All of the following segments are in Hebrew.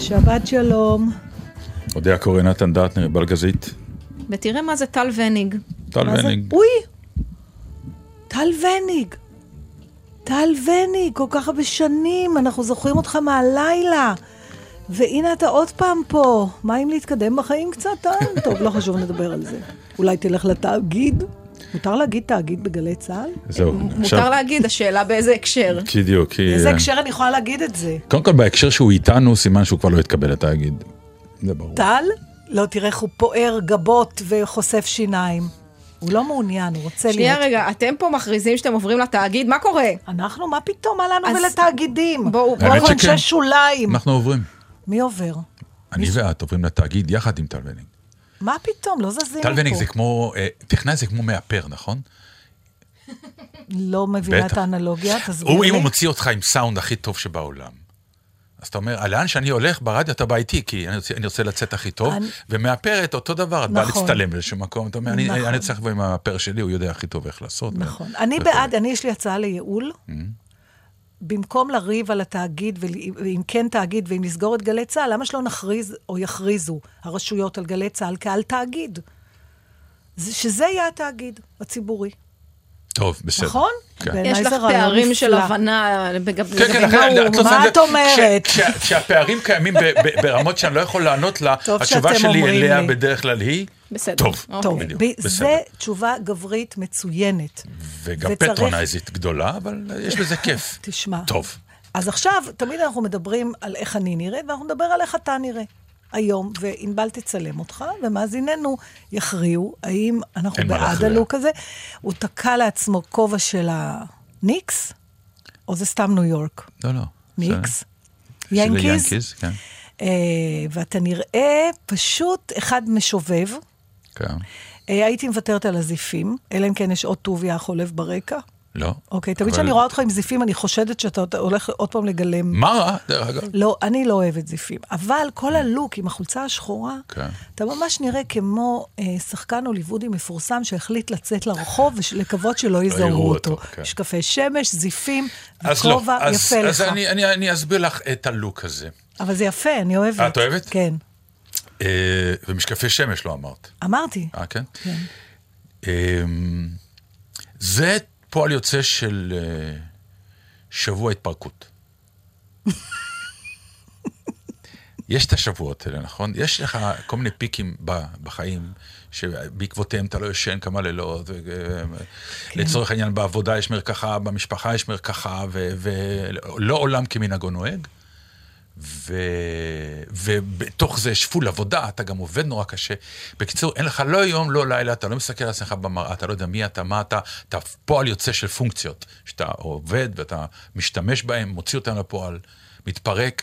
שבת שלום. אודיה קורא נתן דטנר, בלגזית. ותראה מה זה טל וניג. טל? וניג. אוי! טל וניג. טל וניג, כל כך הרבה שנים, אנחנו זוכרים אותך מהלילה. והנה אתה עוד פעם פה. מה אם להתקדם בחיים קצת? טוב, לא חשוב, נדבר על זה. אולי תלך לתאגיד? מותר להגיד תאגיד בגלי צה"ל? זהו. מותר להגיד, השאלה באיזה הקשר. בדיוק. באיזה אה, הקשר אני יכולה להגיד את זה? קודם כל, בהקשר שהוא איתנו, סימן שהוא כבר לא יתקבל לתאגיד. זה ברור. טל? לא, תראה איך הוא פוער גבות וחושף שיניים. הוא לא מעוניין, הוא רוצה שנייה להיות... רגע, אתם פה מכריזים שאתם עוברים לתאגיד, מה קורה? אנחנו, מה פתאום, מה לנו אז ולתאגידים? בואו- אנחנו האמת אנשי. שוליים. אנחנו עוברים. מי עובר? אני ואת עוברים לתאגיד יחד עם טל וניג. מה פתאום? לא זזים טל וניג מפה. זה כמו, אה, טכנאי זה כמו מאפר, נכון? לא מבינה. את האנלוגיה, תסביר לי. אם הוא מוציא אותך עם סאונד הכי טוב שבעולם. אז אתה אומר, לאן שאני הולך ברדיו אתה בא איתי, כי אני רוצה, אני רוצה לצאת הכי טוב, אני- ומאפרת אותו דבר, את באה נכון. להצטלם באיזשהו מקום, אתה אומר, אני, נכון. אני צריך לבוא עם המאפר שלי, הוא יודע הכי טוב איך לעשות. נכון. אני וכו'. בעד, אני יש לי הצעה לייעול. Mm-hmm. במקום לריב על התאגיד, ואם כן תאגיד, ואם נסגור את גלי צה"ל, למה שלא נכריז או יכריזו הרשויות על גלי צה"ל כעל תאגיד? זה- שזה יהיה התאגיד הציבורי. טוב, בסדר. נכון? כן. יש לך פערים של. הבנה כן, כן, לגבי מה אני- הוא... את לא מה. את אומרת? כש- כש- כשהפערים קיימים ברמות שאני לא יכול לענות לה, התשובה שלי אליה לי. בדרך כלל היא, בסדר. טוב, אוקיי. טוב, בדיוק, ב- בסדר. זה תשובה גברית מצוינת. וגם וצריך- פטרונייזית גדולה, אבל יש בזה כיף. תשמע. טוב. אז עכשיו, תמיד אנחנו מדברים על איך אני נראית, ואנחנו נדבר על איך אתה נראה. היום, וענבל תצלם אותך, ומאזיננו יכריעו האם אנחנו בעד. הלוק הזה. הוא תקע לעצמו כובע של הניקס, או זה סתם ניו יורק? לא, לא. ניקס? ינקיז? ינקיז, כן. אה, ואתה נראה פשוט אחד משובב. כן. אה, הייתי מוותרת על הזיפים, אלא אם כן יש עוד טוביה חולב ברקע. לא. אוקיי, תמיד אבל- כשאני רואה אותך עם זיפים, אני חושדת שאתה הולך עוד פעם לגלם. מה רע, דרך אגב? לא, אני לא אוהבת זיפים. אבל כל הלוק עם החולצה השחורה, כן. אתה ממש נראה כמו אה, שחקן הוליוודי מפורסם שהחליט לצאת לרחוב ולקוות שלא יזהו יראו אותו. אותו, כן. משקפי שמש, זיפים, אז לא, וכובע אז, יפה אז לך. אני, אני, אני אסביר לך את הלוק הזה. אבל זה יפה, אני אוהבת. את אוהבת? כן. אה, ומשקפי שמש לא אמרת. אמרתי. אה, כן? כן. אה, זה פועל יוצא של אה, שבוע התפרקות. יש את השבועות האלה, נכון? יש לך כל מיני פיקים בחיים, שבעקבותיהם אתה לא ישן כמה לילות. ו- כן. לצורך העניין, בעבודה יש מרקחה, במשפחה יש מרקחה, ולא עולם כמנהגו נוהג. ו... ובתוך זה שפול עבודה, אתה גם עובד נורא קשה. בקיצור, אין לך לא יום, לא לילה, אתה לא מסתכל על עצמך במראה, אתה לא יודע מי אתה, מה אתה, אתה פועל יוצא של פונקציות, שאתה עובד ואתה משתמש בהן, מוציא אותן לפועל, מתפרק,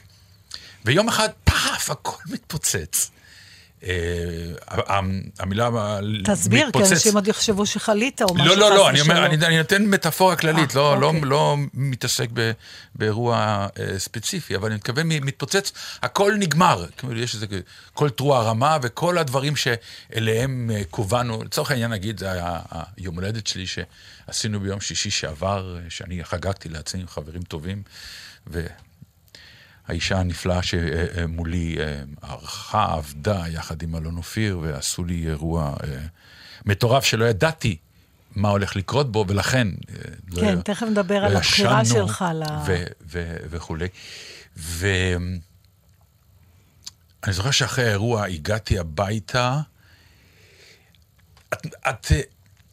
ויום אחד, פאף, הכל מתפוצץ. אה, המילה תסביר, כי אנשים עוד יחשבו שחלית או משהו לא, לא, חס לא, אני אומר, ושלום. אני, נותן מטאפורה כללית, אה, לא, לא, אוקיי. לא מתעסק באירוע אה, ספציפי, אבל אני מתכוון מתפוצץ, הכל נגמר. כאילו, יש איזה, כל תרועה רמה וכל הדברים שאליהם כוונו, לצורך העניין נגיד, זה היה היום הולדת שלי שעשינו ביום שישי שעבר, שאני חגגתי לעצמי עם חברים טובים. האישה הנפלאה שמולי אה, ערכה, עבדה יחד עם אלון אופיר, ועשו לי אירוע אה, מטורף שלא ידעתי מה הולך לקרות בו, ולכן... אה, לא כן, י- תכף נדבר על לא הבחירה שלך ל- ו- ו- וכולי. ואני זוכר שאחרי האירוע הגעתי הביתה, את, את,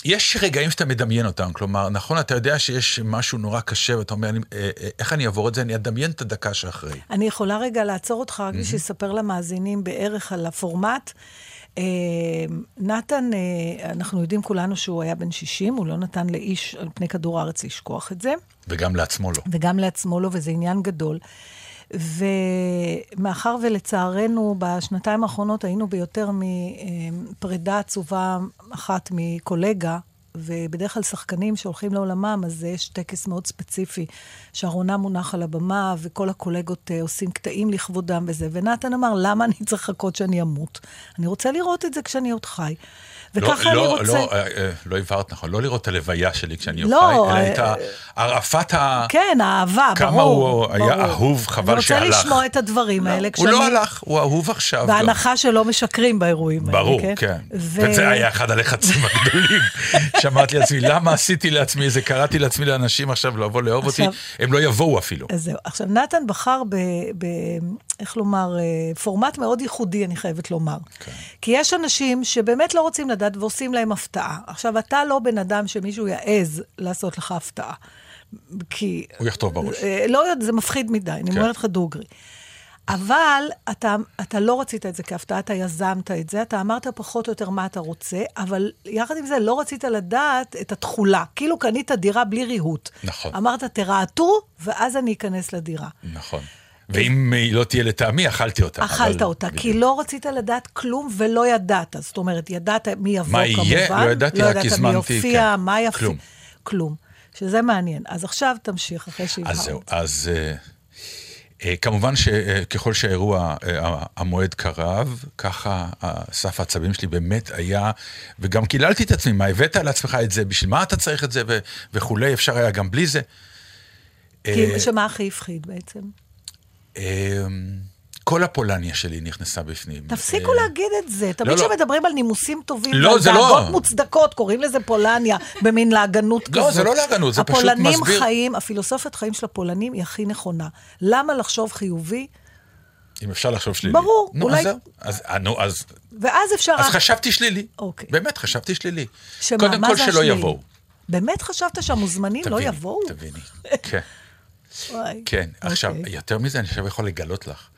יש רגעים שאתה מדמיין אותם, כלומר, נכון, אתה יודע שיש משהו נורא קשה, ואתה אומר, אה, אה, איך אני אעבור את זה? אני אדמיין את הדקה שאחרי. אני יכולה רגע לעצור אותך רק בשביל לספר למאזינים בערך על הפורמט. אה, נתן, אנחנו יודעים כולנו שהוא היה בן 60, הוא לא נתן לאיש על פני כדור הארץ לשכוח את זה, וגם לעצמו לא. וגם לעצמו לא, וזה עניין גדול. ומאחר ולצערנו בשנתיים האחרונות היינו ביותר מפרידה עצובה אחת מקולגה, ובדרך כלל שחקנים שהולכים לעולמם, אז יש טקס מאוד ספציפי, שהארונה מונח על הבמה, וכל הקולגות אה, עושים קטעים לכבודם וזה. ונתן אמר, למה אני צריך לחכות שאני אמות? אני רוצה לראות את זה כשאני עוד חי. וככה לא, אני לא, רוצה... לא, אה, לא הבהרת נכון, לא לראות את הלוויה שלי כשאני לא, חי, אלא אה, את ה- הרעפת ה... כן, האהבה, כמה ברור. הוא היה ברור. אהוב, חבל אני שהלך. רוצה לשמוע את הדברים האלה הוא כשאני... לא הלך, הוא אהוב עכשיו. בהנחה שלא משקרים באירועים האלה, ברור, כן? כן. ו- וזה היה אחד הלחצים הגדולים. שאמרתי לעצמי, למה עשיתי לעצמי איזה, קראתי לעצמי לאנשים עכשיו לבוא לאהוב אותי, עכשיו- הם לא יבואו אפילו. אז זהו. עכשיו, נתן בחר ב... ב איך לומר, אה, פורמט מאוד ייחודי, אני חייבת לומר. כן. כי יש אנשים שבאמת לא רוצים לדעת ועושים להם הפתעה. עכשיו, אתה לא בן אדם שמישהו יעז לעשות לך הפתעה. כי... הוא יכתוב בראש. אה, לא יודעת, זה מפחיד מדי, אני כן. אומרת לך דוגרי. אבל אתה, אתה לא רצית את זה כהפתעה, אתה יזמת את זה, אתה אמרת פחות או יותר מה אתה רוצה, אבל יחד עם זה לא רצית לדעת את התכולה. כאילו קנית דירה בלי ריהוט. נכון. אמרת, תרעתו, ואז אני אכנס לדירה. נכון. ואם היא לא תהיה לטעמי, אכלתי אותה. אכלת אבל- אותה, בדיוק. כי לא רצית לדעת כלום ולא ידעת. זאת אומרת, ידעת מי יבוא מה כמובן. יהיה? לא ידעתי, לא רק ידעת מי הזמנתי, יופיע, כן. מה יפי... כלום. כלום. שזה מעניין. אז עכשיו תמשיך, אחרי שהבהרת. אז זהו, אז אה, אה, כמובן שככל שהאירוע, אה, המועד קרב, ככה סף העצבים שלי באמת היה, וגם קיללתי את עצמי, מה הבאת על עצמך את זה, בשביל מה אתה צריך את זה ו- וכולי, אפשר היה גם בלי זה. כי אה, שמה הכי הפחיד בעצם? כל הפולניה שלי נכנסה בפנים. תפסיקו אה, להגיד את זה. תמיד לא. כשמדברים על נימוסים טובים, לא, ועל זה לא. דאגות מוצדקות, קוראים לזה פולניה, במין להגנות כזאת. לא, זה לא להגנות, זה פשוט הפולנים מסביר- חיים, הפילוסופית חיים של הפולנים היא הכי נכונה. למה לחשוב חיובי? אם אפשר לחשוב שלילי. ברור, נו, אולי- אז. אז, אה, נו, אז, ואז אפשר... אז חשבתי שלילי. אוקיי. באמת, חשבתי שלילי. שמה, קודם כל שלא? יבואו. באמת חשבת שהמוזמנים לא תביני, יבואו? תביני. כן. וואי. כן, עכשיו, אוקיי. יותר מזה, אני עכשיו יכול לגלות לך.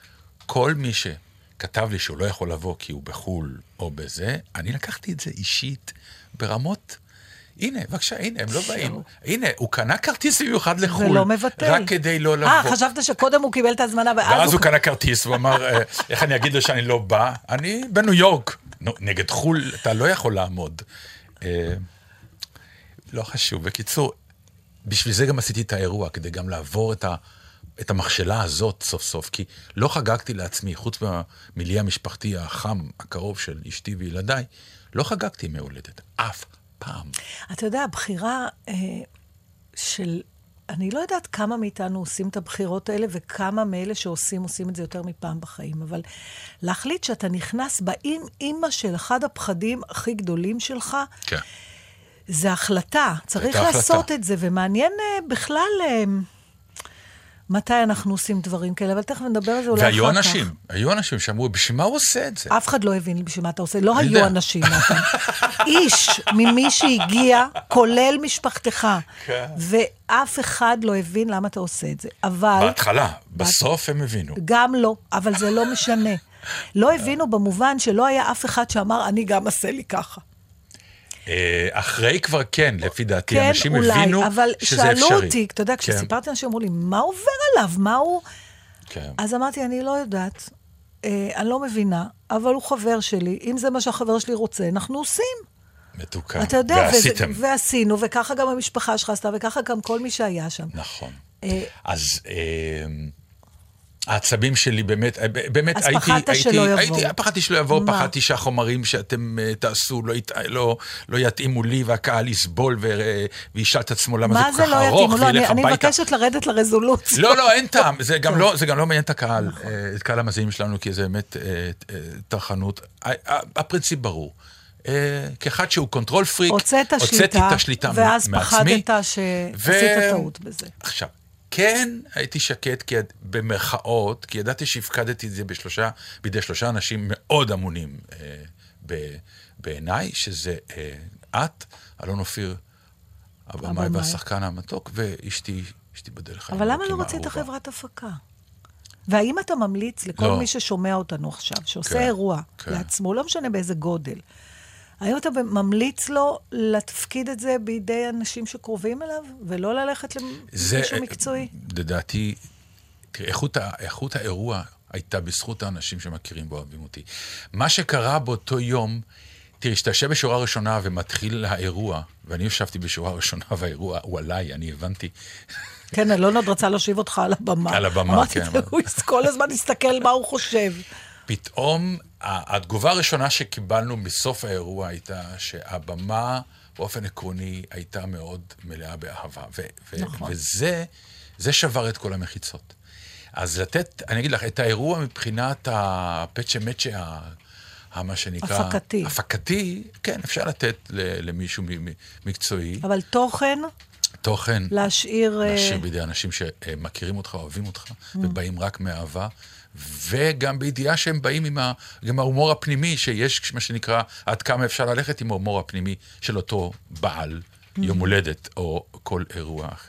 כל מי שכתב לי שהוא לא יכול לבוא כי הוא בחו"ל או בזה, אני לקחתי את זה אישית ברמות... הנה, בבקשה, הנה, הם לא באים. הנה, הוא קנה כרטיס במיוחד לחו"ל. ולא מבטל. רק כדי לא לבוא. אה, חשבת שקודם הוא קיבל את ההזמנה ואז ואז הוא... הוא קנה כרטיס, הוא אמר, אה, איך אני אגיד לו שאני לא בא? אני בניו יורק. נגד חו"ל אתה לא יכול לעמוד. אה, לא חשוב. בקיצור, בשביל זה גם עשיתי את האירוע, כדי גם לעבור את, ה, את המכשלה הזאת סוף סוף, כי לא חגגתי לעצמי, חוץ מהמילי המשפחתי החם, הקרוב של אשתי וילדיי, לא חגגתי ימי הולדת, אף פעם. אתה יודע, הבחירה אה, של... אני לא יודעת כמה מאיתנו עושים את הבחירות האלה, וכמה מאלה שעושים, עושים את זה יותר מפעם בחיים, אבל להחליט שאתה נכנס באם אימא של אחד הפחדים הכי גדולים שלך, כן. זה החלטה. צריך לעשות החלטה. את זה, ומעניין אה, בכלל אה, מתי אנחנו עושים דברים כאלה, אבל תכף נדבר על זה אולי אחר כך. והיו אנשים, היו אנשים שאמרו, בשביל מה הוא עושה את זה? אף אחד לא הבין בשביל מה אתה עושה. לא היו יודע. אנשים, נתן. איש ממי שהגיע, כולל משפחתך. כן. ואף אחד לא הבין למה אתה עושה את זה. אבל... בהתחלה, בסוף הם הבינו. גם לא, אבל זה לא משנה. לא הבינו במובן שלא היה אף אחד שאמר, אני גם אעשה לי ככה. אה, אחרי כבר כן, לפי דעתי, כן, אנשים אולי, הבינו אבל שזה אפשרי. שאלו אותי, אתה יודע, כן, כשסיפרתי לאנשים, אמרו לי, מה עובר עליו? מה הוא... כן. אז אמרתי, אני לא יודעת, אה, אני לא מבינה, אבל הוא חבר שלי, אם זה מה שהחבר שלי רוצה, אנחנו עושים. מתוקה. אתה יודע, וזה, ועשיתם. ועשינו, וככה גם המשפחה שלך עשתה, וככה גם כל מי שהיה שם. נכון. אה, אז אה, העצבים שלי באמת, אה, באמת אז הייתי... פחדת הייתי- שלא יבואו. הייתי, פחדתי שלא יבואו, מה? פחדתי שהחומרים שאתם אה, תעשו לא, ית, לא, לא יתאימו לי, והקהל יסבול ו, וישאל את עצמו למה מה זה כל לא כך ארוך, יתאים? לא, אני, וילך אני הביתה. מבקשת לרדת לרזולוציה. לא, לא, אין טעם. זה גם. לא, זה גם לא מעניין את הקהל, אה, את קהל המאזינים שלנו, כי זה באמת אה, אה, טרחנות. הפרינציפ ברור. אה, כאחד שהוא control freak, הוצאת הוצאתי את השליטה מ- ואז מעצמי. פחדת שעשית טעות בזה. עכשיו, כן הייתי שקט, כי במרכאות, כי ידעתי שהפקדתי את זה בשלושה, בידי שלושה אנשים מאוד אמונים אה, ב- בעיניי, שזה אה, את, אלון אופיר, הבמאי. והשחקן המתוק, ואשתי, אשתי בדרך אבל למה לא רצית. חברת הפקה? והאם אתה ממליץ לכל לא. מי ששומע אותנו עכשיו, שעושה כן, אירוע כן. לעצמו, לא משנה באיזה גודל, האם אתה ממליץ לו לתפקיד את זה בידי אנשים שקרובים אליו, ולא ללכת למישהו מקצועי? לדעתי, תראה, איכות, איכות האירוע הייתה בזכות האנשים שמכירים ואוהבים אותי. מה שקרה באותו יום, תראי, כשאתה יושב בשורה ראשונה ומתחיל האירוע, ואני ישבתי בשורה ראשונה והאירוע הוא עליי, אני הבנתי. כן, אלון עוד רצה להושיב אותך על הבמה. על הבמה, אמרתי, כן. הוא כל הזמן הסתכל מה הוא חושב. פתאום, התגובה הראשונה שקיבלנו בסוף האירוע הייתה שהבמה, באופן עקרוני, הייתה מאוד מלאה באהבה. ו- נכון. וזה, זה שבר את כל המחיצות. אז לתת, אני אגיד לך, את האירוע מבחינת הפצ'ה מצ'ה, מה שנקרא... הפקתי. הפקתי, כן, אפשר לתת ל- למישהו מקצועי. אבל תוכן, תוכן, להשאיר... אה, להשאיר בידי אנשים שמכירים אותך, אוהבים אותך, ובאים רק מאהבה, וגם בידיעה שהם באים עם ה- עם ההומור הפנימי, שיש מה שנקרא, עד כמה אפשר ללכת עם ההומור הפנימי של אותו בעל, יום הולדת, או כל אירוע אחר.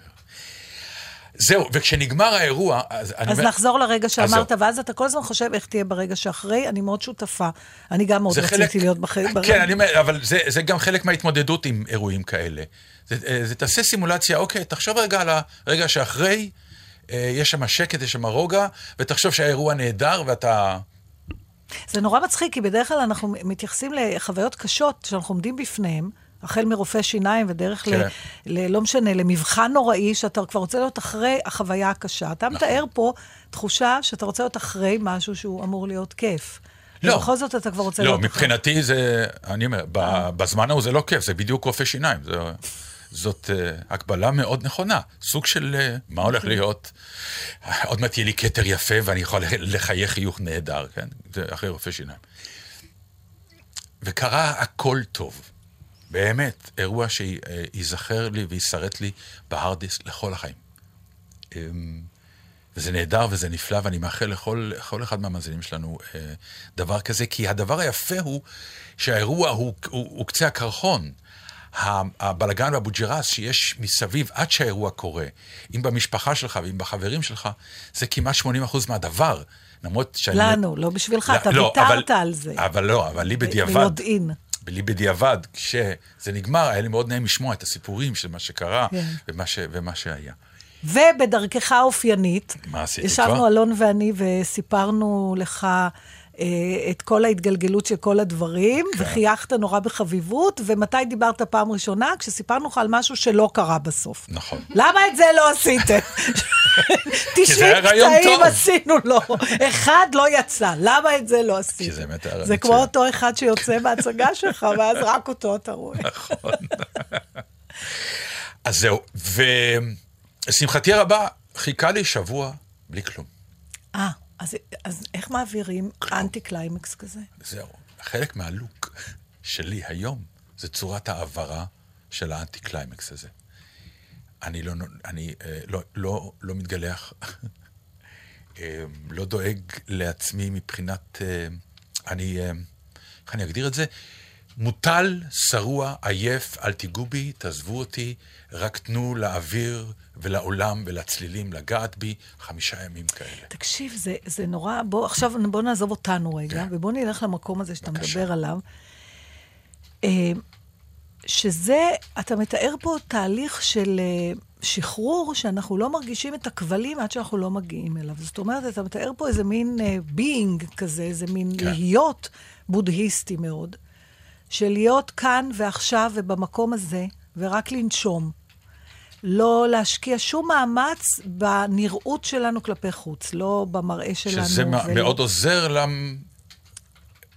זהו, וכשנגמר האירוע, אז אני אז אומר... נחזור לרגע שאמרת. ואז אתה כל הזמן חושב איך תהיה ברגע שאחרי, אני מאוד שותפה. אני גם מאוד רציתי חלק- להיות בחיים. כן, אני אומר, אבל זה, זה גם חלק מההתמודדות עם אירועים כאלה. זה, אה, זה תעשה סימולציה, אוקיי, תחשוב רגע על הרגע שאחרי, יש שם שקט, יש שם רוגע, ותחשוב שהאירוע נהדר ואתה... זה נורא מצחיק, כי בדרך כלל אנחנו מתייחסים לחוויות קשות שאנחנו עומדים בפניהן, החל מרופא שיניים ודרך כן. ל, ל... לא משנה, למבחן נוראי, שאתה כבר רוצה להיות אחרי החוויה הקשה. אתה נכון. מתאר פה תחושה שאתה רוצה להיות אחרי משהו שהוא אמור להיות כיף. לא. ובכל זאת אתה כבר רוצה לא, להיות אחרי. מבחינתי זה, אני אומר, ב- בזמן ההוא זה לא כיף, זה בדיוק רופא שיניים. זה, זאת uh, הקבלה מאוד נכונה. סוג של uh, מה הולך להיות, עוד מעט יהיה לי כתר יפה ואני יכול לחייך חיוך נהדר, כן? אחרי רופא שיניים. וקרה הכל טוב. באמת, אירוע שייזכר לי ויישרט לי בהארד דיסק לכל החיים. אמ, וזה נהדר וזה נפלא, ואני מאחל לכל, לכל אחד מהמאזינים שלנו אה, דבר כזה, כי הדבר היפה הוא שהאירוע הוא, הוא, הוא קצה הקרחון. הבלגן והבוג'רס שיש מסביב עד שהאירוע קורה, אם במשפחה שלך ואם בחברים שלך, זה כמעט 80% מהדבר. למרות שאני... לנו, לא בשבילך, לא, אתה לא, ויתרת אבל- על זה. אבל לא, אבל לי בדיעבד, ביודעין. לי בדיעבד, כשזה נגמר, היה לי מאוד נעים לשמוע את הסיפורים של מה שקרה כן. ומה, ש, ומה שהיה. ובדרכך האופיינית, מה עשיתי ישבנו כבר? אלון ואני וסיפרנו לך את כל ההתגלגלות של כל הדברים, כן. וחייכת נורא בחביבות, ומתי דיברת פעם ראשונה? כשסיפרנו לך על משהו שלא קרה בסוף. נכון. למה את זה לא עשיתם? זה 90 היה רעיון קטעים. עשינו לו, אחד לא יצא, למה את זה לא עשיתם? זה באמת היה זה. כמו אותו אחד שיוצא מההצגה שלך, ואז רק אותו אתה רואה. נכון. אז זהו, ולשמחתי הרבה, חיכה לי שבוע בלי כלום. אה, אז, אז איך מעבירים אנטי קליימקס כזה? זהו. חלק מהלוק שלי היום זה צורת העברה של האנטי קליימקס הזה. אני לא, אני, אה, לא, לא, לא מתגלח, אה, לא דואג לעצמי מבחינת, אה, אני, אה, איך אני אגדיר את זה? מוטל, שרוע, עייף, אל תיגעו בי, תעזבו אותי, רק תנו לאוויר ולעולם ולצלילים לגעת בי חמישה ימים כאלה. תקשיב, זה, זה נורא, בוא, עכשיו בוא נעזוב אותנו רגע, כן. ובוא נלך למקום הזה שאתה בבקשה. מדבר עליו. אה, שזה, אתה מתאר פה תהליך של אה, שחרור, שאנחנו לא מרגישים את הכבלים עד שאנחנו לא מגיעים אליו. זאת אומרת, אתה מתאר פה איזה מין being כזה, איזה מין כן. להיות בודהיסטי מאוד, של להיות כאן ועכשיו ובמקום הזה, ורק לנשום. לא להשקיע שום מאמץ בנראות שלנו כלפי חוץ, לא במראה שלנו. שזה ולא-. מאוד עוזר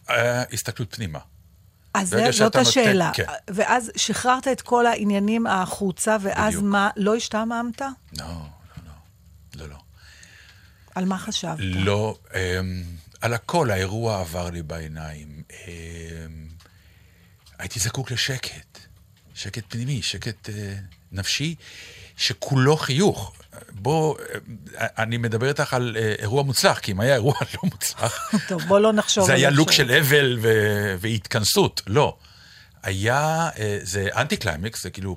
להסתכלות פנימה. אז זה, זאת נותן- השאלה. כן. ואז שחררת את כל העניינים החוצה, ואז בדיוק. מה, לא השתעממת? לא, לא, לא, לא, לא. על מה חשבת? לא, אמ, על הכל האירוע עבר לי בעיניים. אמ, הייתי זקוק לשקט, שקט פנימי, שקט אה, נפשי, שכולו חיוך. בוא, אה, אני מדבר איתך על אה, אירוע מוצלח, כי אם היה אירוע לא מוצלח, טוב, בוא לא נחשוב זה היה לוק. של אבל ו- והתכנסות, לא. היה, אה, זה אנטי קליימקס, זה כאילו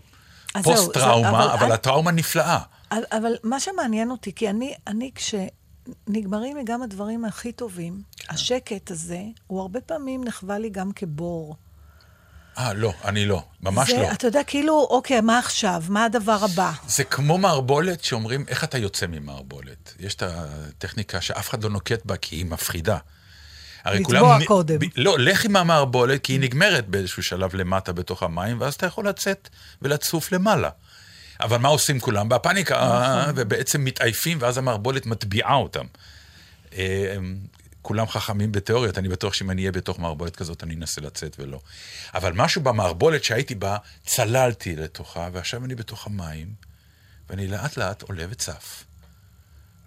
אז זהו, פוסט זה- טראומה, אבל אבל הטראומה נפלאה. אבל, אבל מה שמעניין אותי, כי אני, אני כשנגמרים לי גם הדברים הכי טובים, כן. השקט הזה, הוא הרבה פעמים נחווה לי גם כבור. אה, לא, אני לא, ממש זה, לא. אתה יודע, כאילו, אוקיי, מה עכשיו? מה הדבר הבא? זה כמו מערבולת שאומרים, איך אתה יוצא ממערבולת? יש את הטכניקה שאף אחד לא נוקט בה כי היא מפחידה. לטבוע כולם... קודם. ב- לא, לך עם המערבולת, כי היא נגמרת באיזשהו שלב למטה בתוך המים, ואז אתה יכול לצאת ולצוף למעלה. אבל מה עושים כולם? בפאניקה, נכון. ובעצם מתעייפים, ואז המערבולת מטביעה אותם. כולם חכמים בתיאוריות, אני בטוח שאם אני אהיה בתוך מערבולת כזאת, אני אנסה לצאת ולא. אבל משהו במערבולת שהייתי בה, צללתי לתוכה, ועכשיו אני בתוך המים, ואני לאט לאט עולה וצף.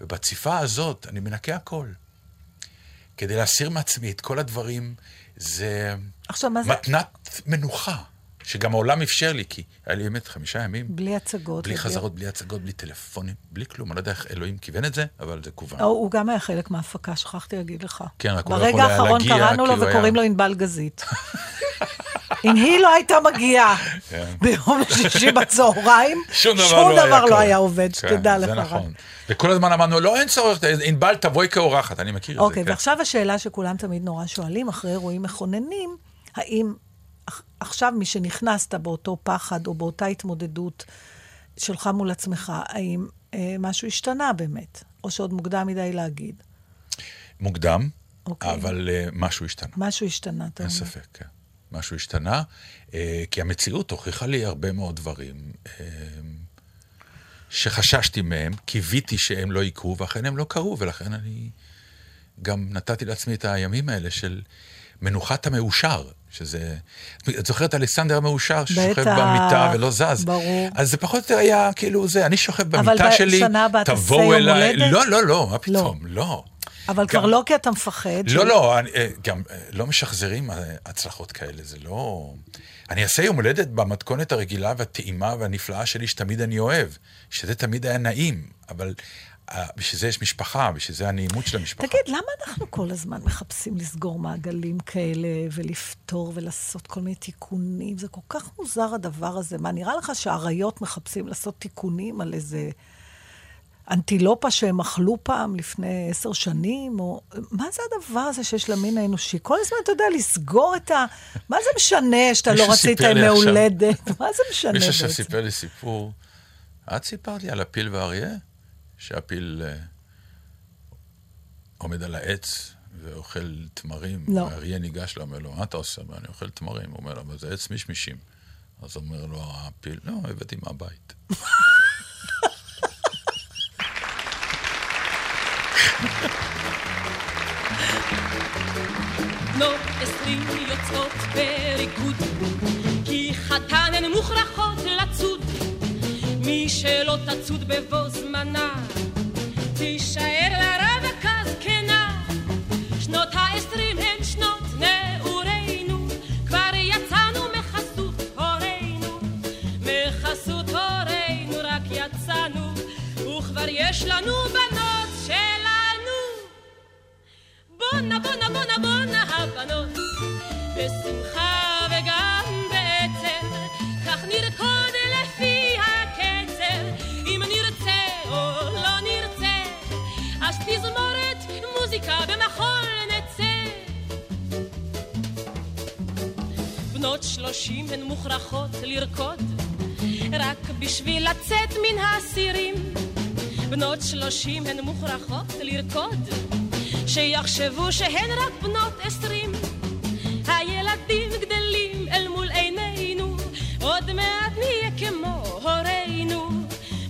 ובציפה הזאת אני מנקה הכל. כדי להסיר מעצמי את כל הדברים, זה עכשיו, מה זה? מתנת מנוחה, שגם העולם אפשר לי, כי היה לי באמת חמישה ימים, בלי הצגות. בלי חזרות, בלי הצגות, בלי טלפונים, בלי כלום. אני לא יודע איך אלוהים כיוון את זה, אבל זה כוון. הוא הוא גם היה חלק מההפקה, שכחתי להגיד לך. כן, רק הוא לא ברגע יכול היה האחרון להגיע, קראנו כי לו הוא היה- וקוראים לו ענבל גזית. אם היא לא הייתה מגיעה כן. ביום שישי בצהריים, שום דבר שום לא היה דבר לא קורה. היה עובד, כן, שתדע לך. זה. נכון. וכל הזמן אמרנו, לא, אין צורך, ענבל, תבואי כאורחת, אני מכיר את זה. אוקיי, כן. ועכשיו השאלה שכולם תמיד נורא שואלים, אחרי אירועים מכוננים, האם עכשיו משנכנסת באותו פחד או באותה התמודדות שלך מול עצמך, האם אה, משהו השתנה באמת? או שעוד מוקדם מדי להגיד? מוקדם, אוקיי. אבל אה, משהו השתנה. משהו השתנה, אתה אין אומר. ספק, כן. משהו השתנה, אה, כי המציאות הוכיחה לי הרבה מאוד דברים אה, שחששתי מהם, קיוויתי שהם לא יקרו, ואכן הם לא קרו, ולכן אני גם נתתי לעצמי את הימים האלה של מנוחת המאושר, שזה... את זוכרת אלכסנדר המאושר, ששוכב בטח, במיטה ולא זז? ברור. אז זה פחות או יותר היה כאילו זה, אני שוכב במיטה אבל שלי, בשנה הבאה תעשה תבואו יום אליי. הולדת? לא, לא, לא, מה פתאום, לא. אבל כבר גם- לא כי אתה מפחד. לא, לא, אני, אה, גם אה, לא משחזרים אה, הצלחות כאלה, זה לא... אני אעשה יום הולדת במתכונת הרגילה והטעימה והנפלאה שלי, שתמיד אני אוהב, שזה תמיד היה נעים, אבל בשביל זה יש משפחה, בשביל זה הנעימות של המשפחה. תגיד, למה אנחנו כל הזמן מחפשים לסגור מעגלים כאלה ולפתור ולעשות כל מיני תיקונים? זה כל כך מוזר הדבר הזה. מה, נראה לך שהאריות מחפשים לעשות תיקונים על איזה אנטילופה שהם אכלו פעם לפני עשר שנים? או... מה זה הדבר הזה שיש למין האנושי? כל הזמן, אתה יודע, לסגור את ה... מה זה משנה שאתה לא מישהו רצית סיפר ימי לי עכשיו- הולדת? מה זה משנה מישהו בעצם? עכשיו סיפר לי סיפור, את סיפרת לי על הפיל והאריה? שהפיל אה, עומד על העץ ואוכל תמרים. לא. והאריה ניגש לו, אומר לו, מה אתה עושה? אני אוכל תמרים. הוא אומר לו, אבל זה עץ מישמישים. אז אומר לו הפיל, לא, הבאתי מהבית. בנות עשרים יוצאות בריקוד, כי חתן הן מוכרחות לצוד. מי שלא תצוד בבוא זמנה, תישאר לה רווקה זקנה. שנות העשרים הן שנות נעורינו, כבר יצאנו מחסות הורינו. מחסות הורינו רק יצאנו, וכבר יש לנו בנות שלנו. בונה, בונה, בונה, בונה הבנות, בשמחה בנות שלושים הן מוכרחות לרקוד, רק בשביל לצאת מן הסירים. בנות שלושים הן מוכרחות לרקוד, שיחשבו שהן רק בנות עשרים. הילדים גדלים אל מול עינינו, עוד מעט נהיה כמו הורינו.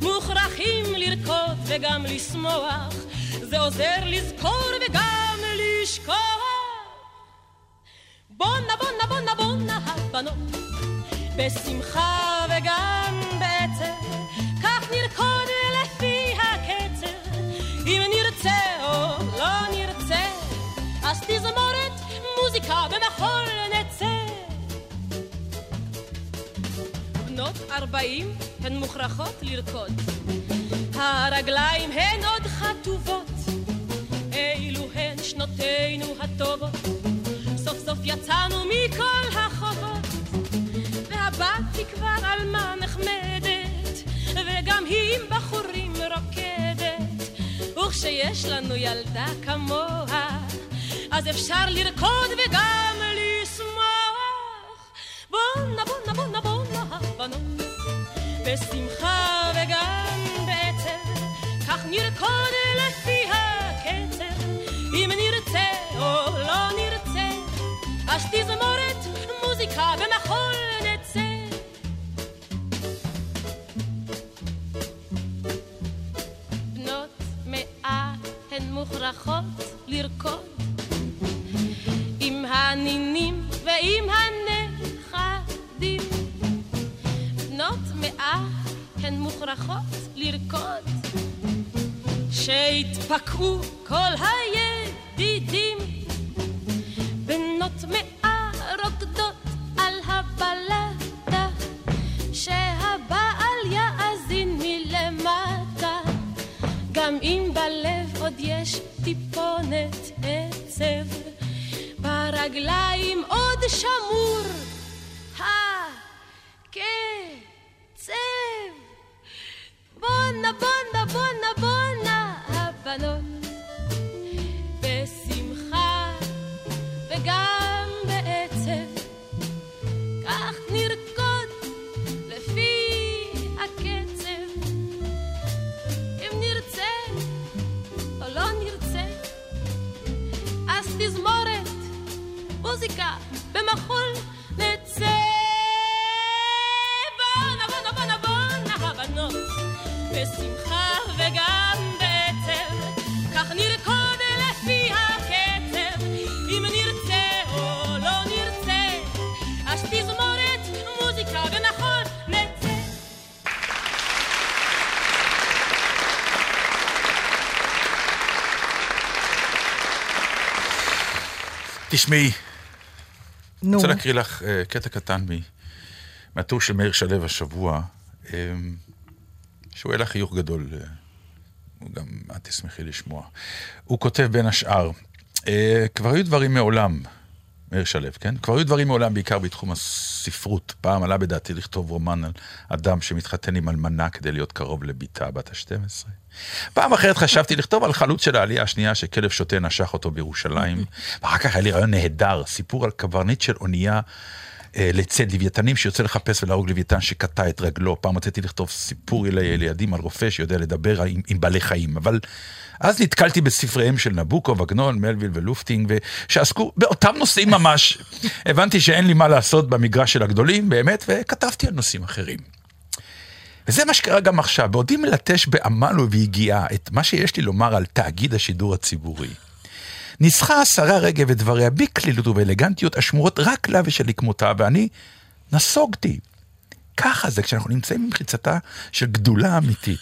מוכרחים לרקוד וגם לשמוח, זה עוזר לזכור וגם לשכוח. בונה, בונה, בונה הבנות, בשמחה וגם בעצב, כך נרקוד לפי הקצב, אם נרצה או לא נרצה, אז תזמורת מוזיקה במחול נצא. בנות ארבעים הן מוכרחות לרקוד, הרגליים הן עוד חטובות, אילו הן שנותינו הטובות, יצאנו מכל החובות, והבת היא כבר עלמה נחמדת, וגם היא עם בחורים רוקדת, וכשיש לנו ילדה כמוה, אז אפשר לרקוד וגם לשמוח. בונה, בונה, בונה, בונה הבנות, בשמחה וגם בעצב, כך נרקוד אז תזמורת מוזיקה במחול נצא. בנות מאה הן מוכרחות לרקוד עם הנינים ועם הנכדים. בנות מאה הן מוכרחות לרקוד שהתפקעו כל הידידים תשמעי, אני נו, רוצה להקריא לך אה, קטע קטן מ- מהטור של מאיר שלו השבוע, אה, שהוא העלה חיוך גדול, הוא גם, את תשמחי לשמוע. הוא כותב בין השאר, אה, כבר היו דברים מעולם, מאיר שלו, כן? כבר היו דברים מעולם, בעיקר בתחום הספרות. פעם עלה בדעתי לכתוב רומן על אדם שמתחתן עם אלמנה כדי להיות קרוב לביתה בת ה-12. פעם אחרת חשבתי לכתוב על חלוץ של העלייה השנייה שכלב שוטה נשך אותו בירושלים. ואחר כך היה לי רעיון נהדר, סיפור על קברניט של אונייה לצד לוויתנים שיוצא לחפש ולהרוג לוויתן שקטע את רגלו. פעם רציתי לכתוב סיפור לילדים על רופא שיודע לדבר עם, עם בעלי חיים, אבל אז נתקלתי בספריהם של נבוקו, וגנון, מלוויל ולופטינג, שעסקו באותם נושאים ממש. הבנתי שאין לי מה לעשות במגרש של הגדולים, באמת, וכתבתי על נושאים אחרים. וזה מה שקרה גם עכשיו, בעודי מלטש בעמל וביגיעה את מה שיש לי לומר על תאגיד השידור הציבורי. ניסחה השרה רגב את דבריה בקלילות ובאלגנטיות השמורות רק לה ושלכמותה, ואני נסוגתי. ככה זה כשאנחנו נמצאים במחיצתה של גדולה אמיתית.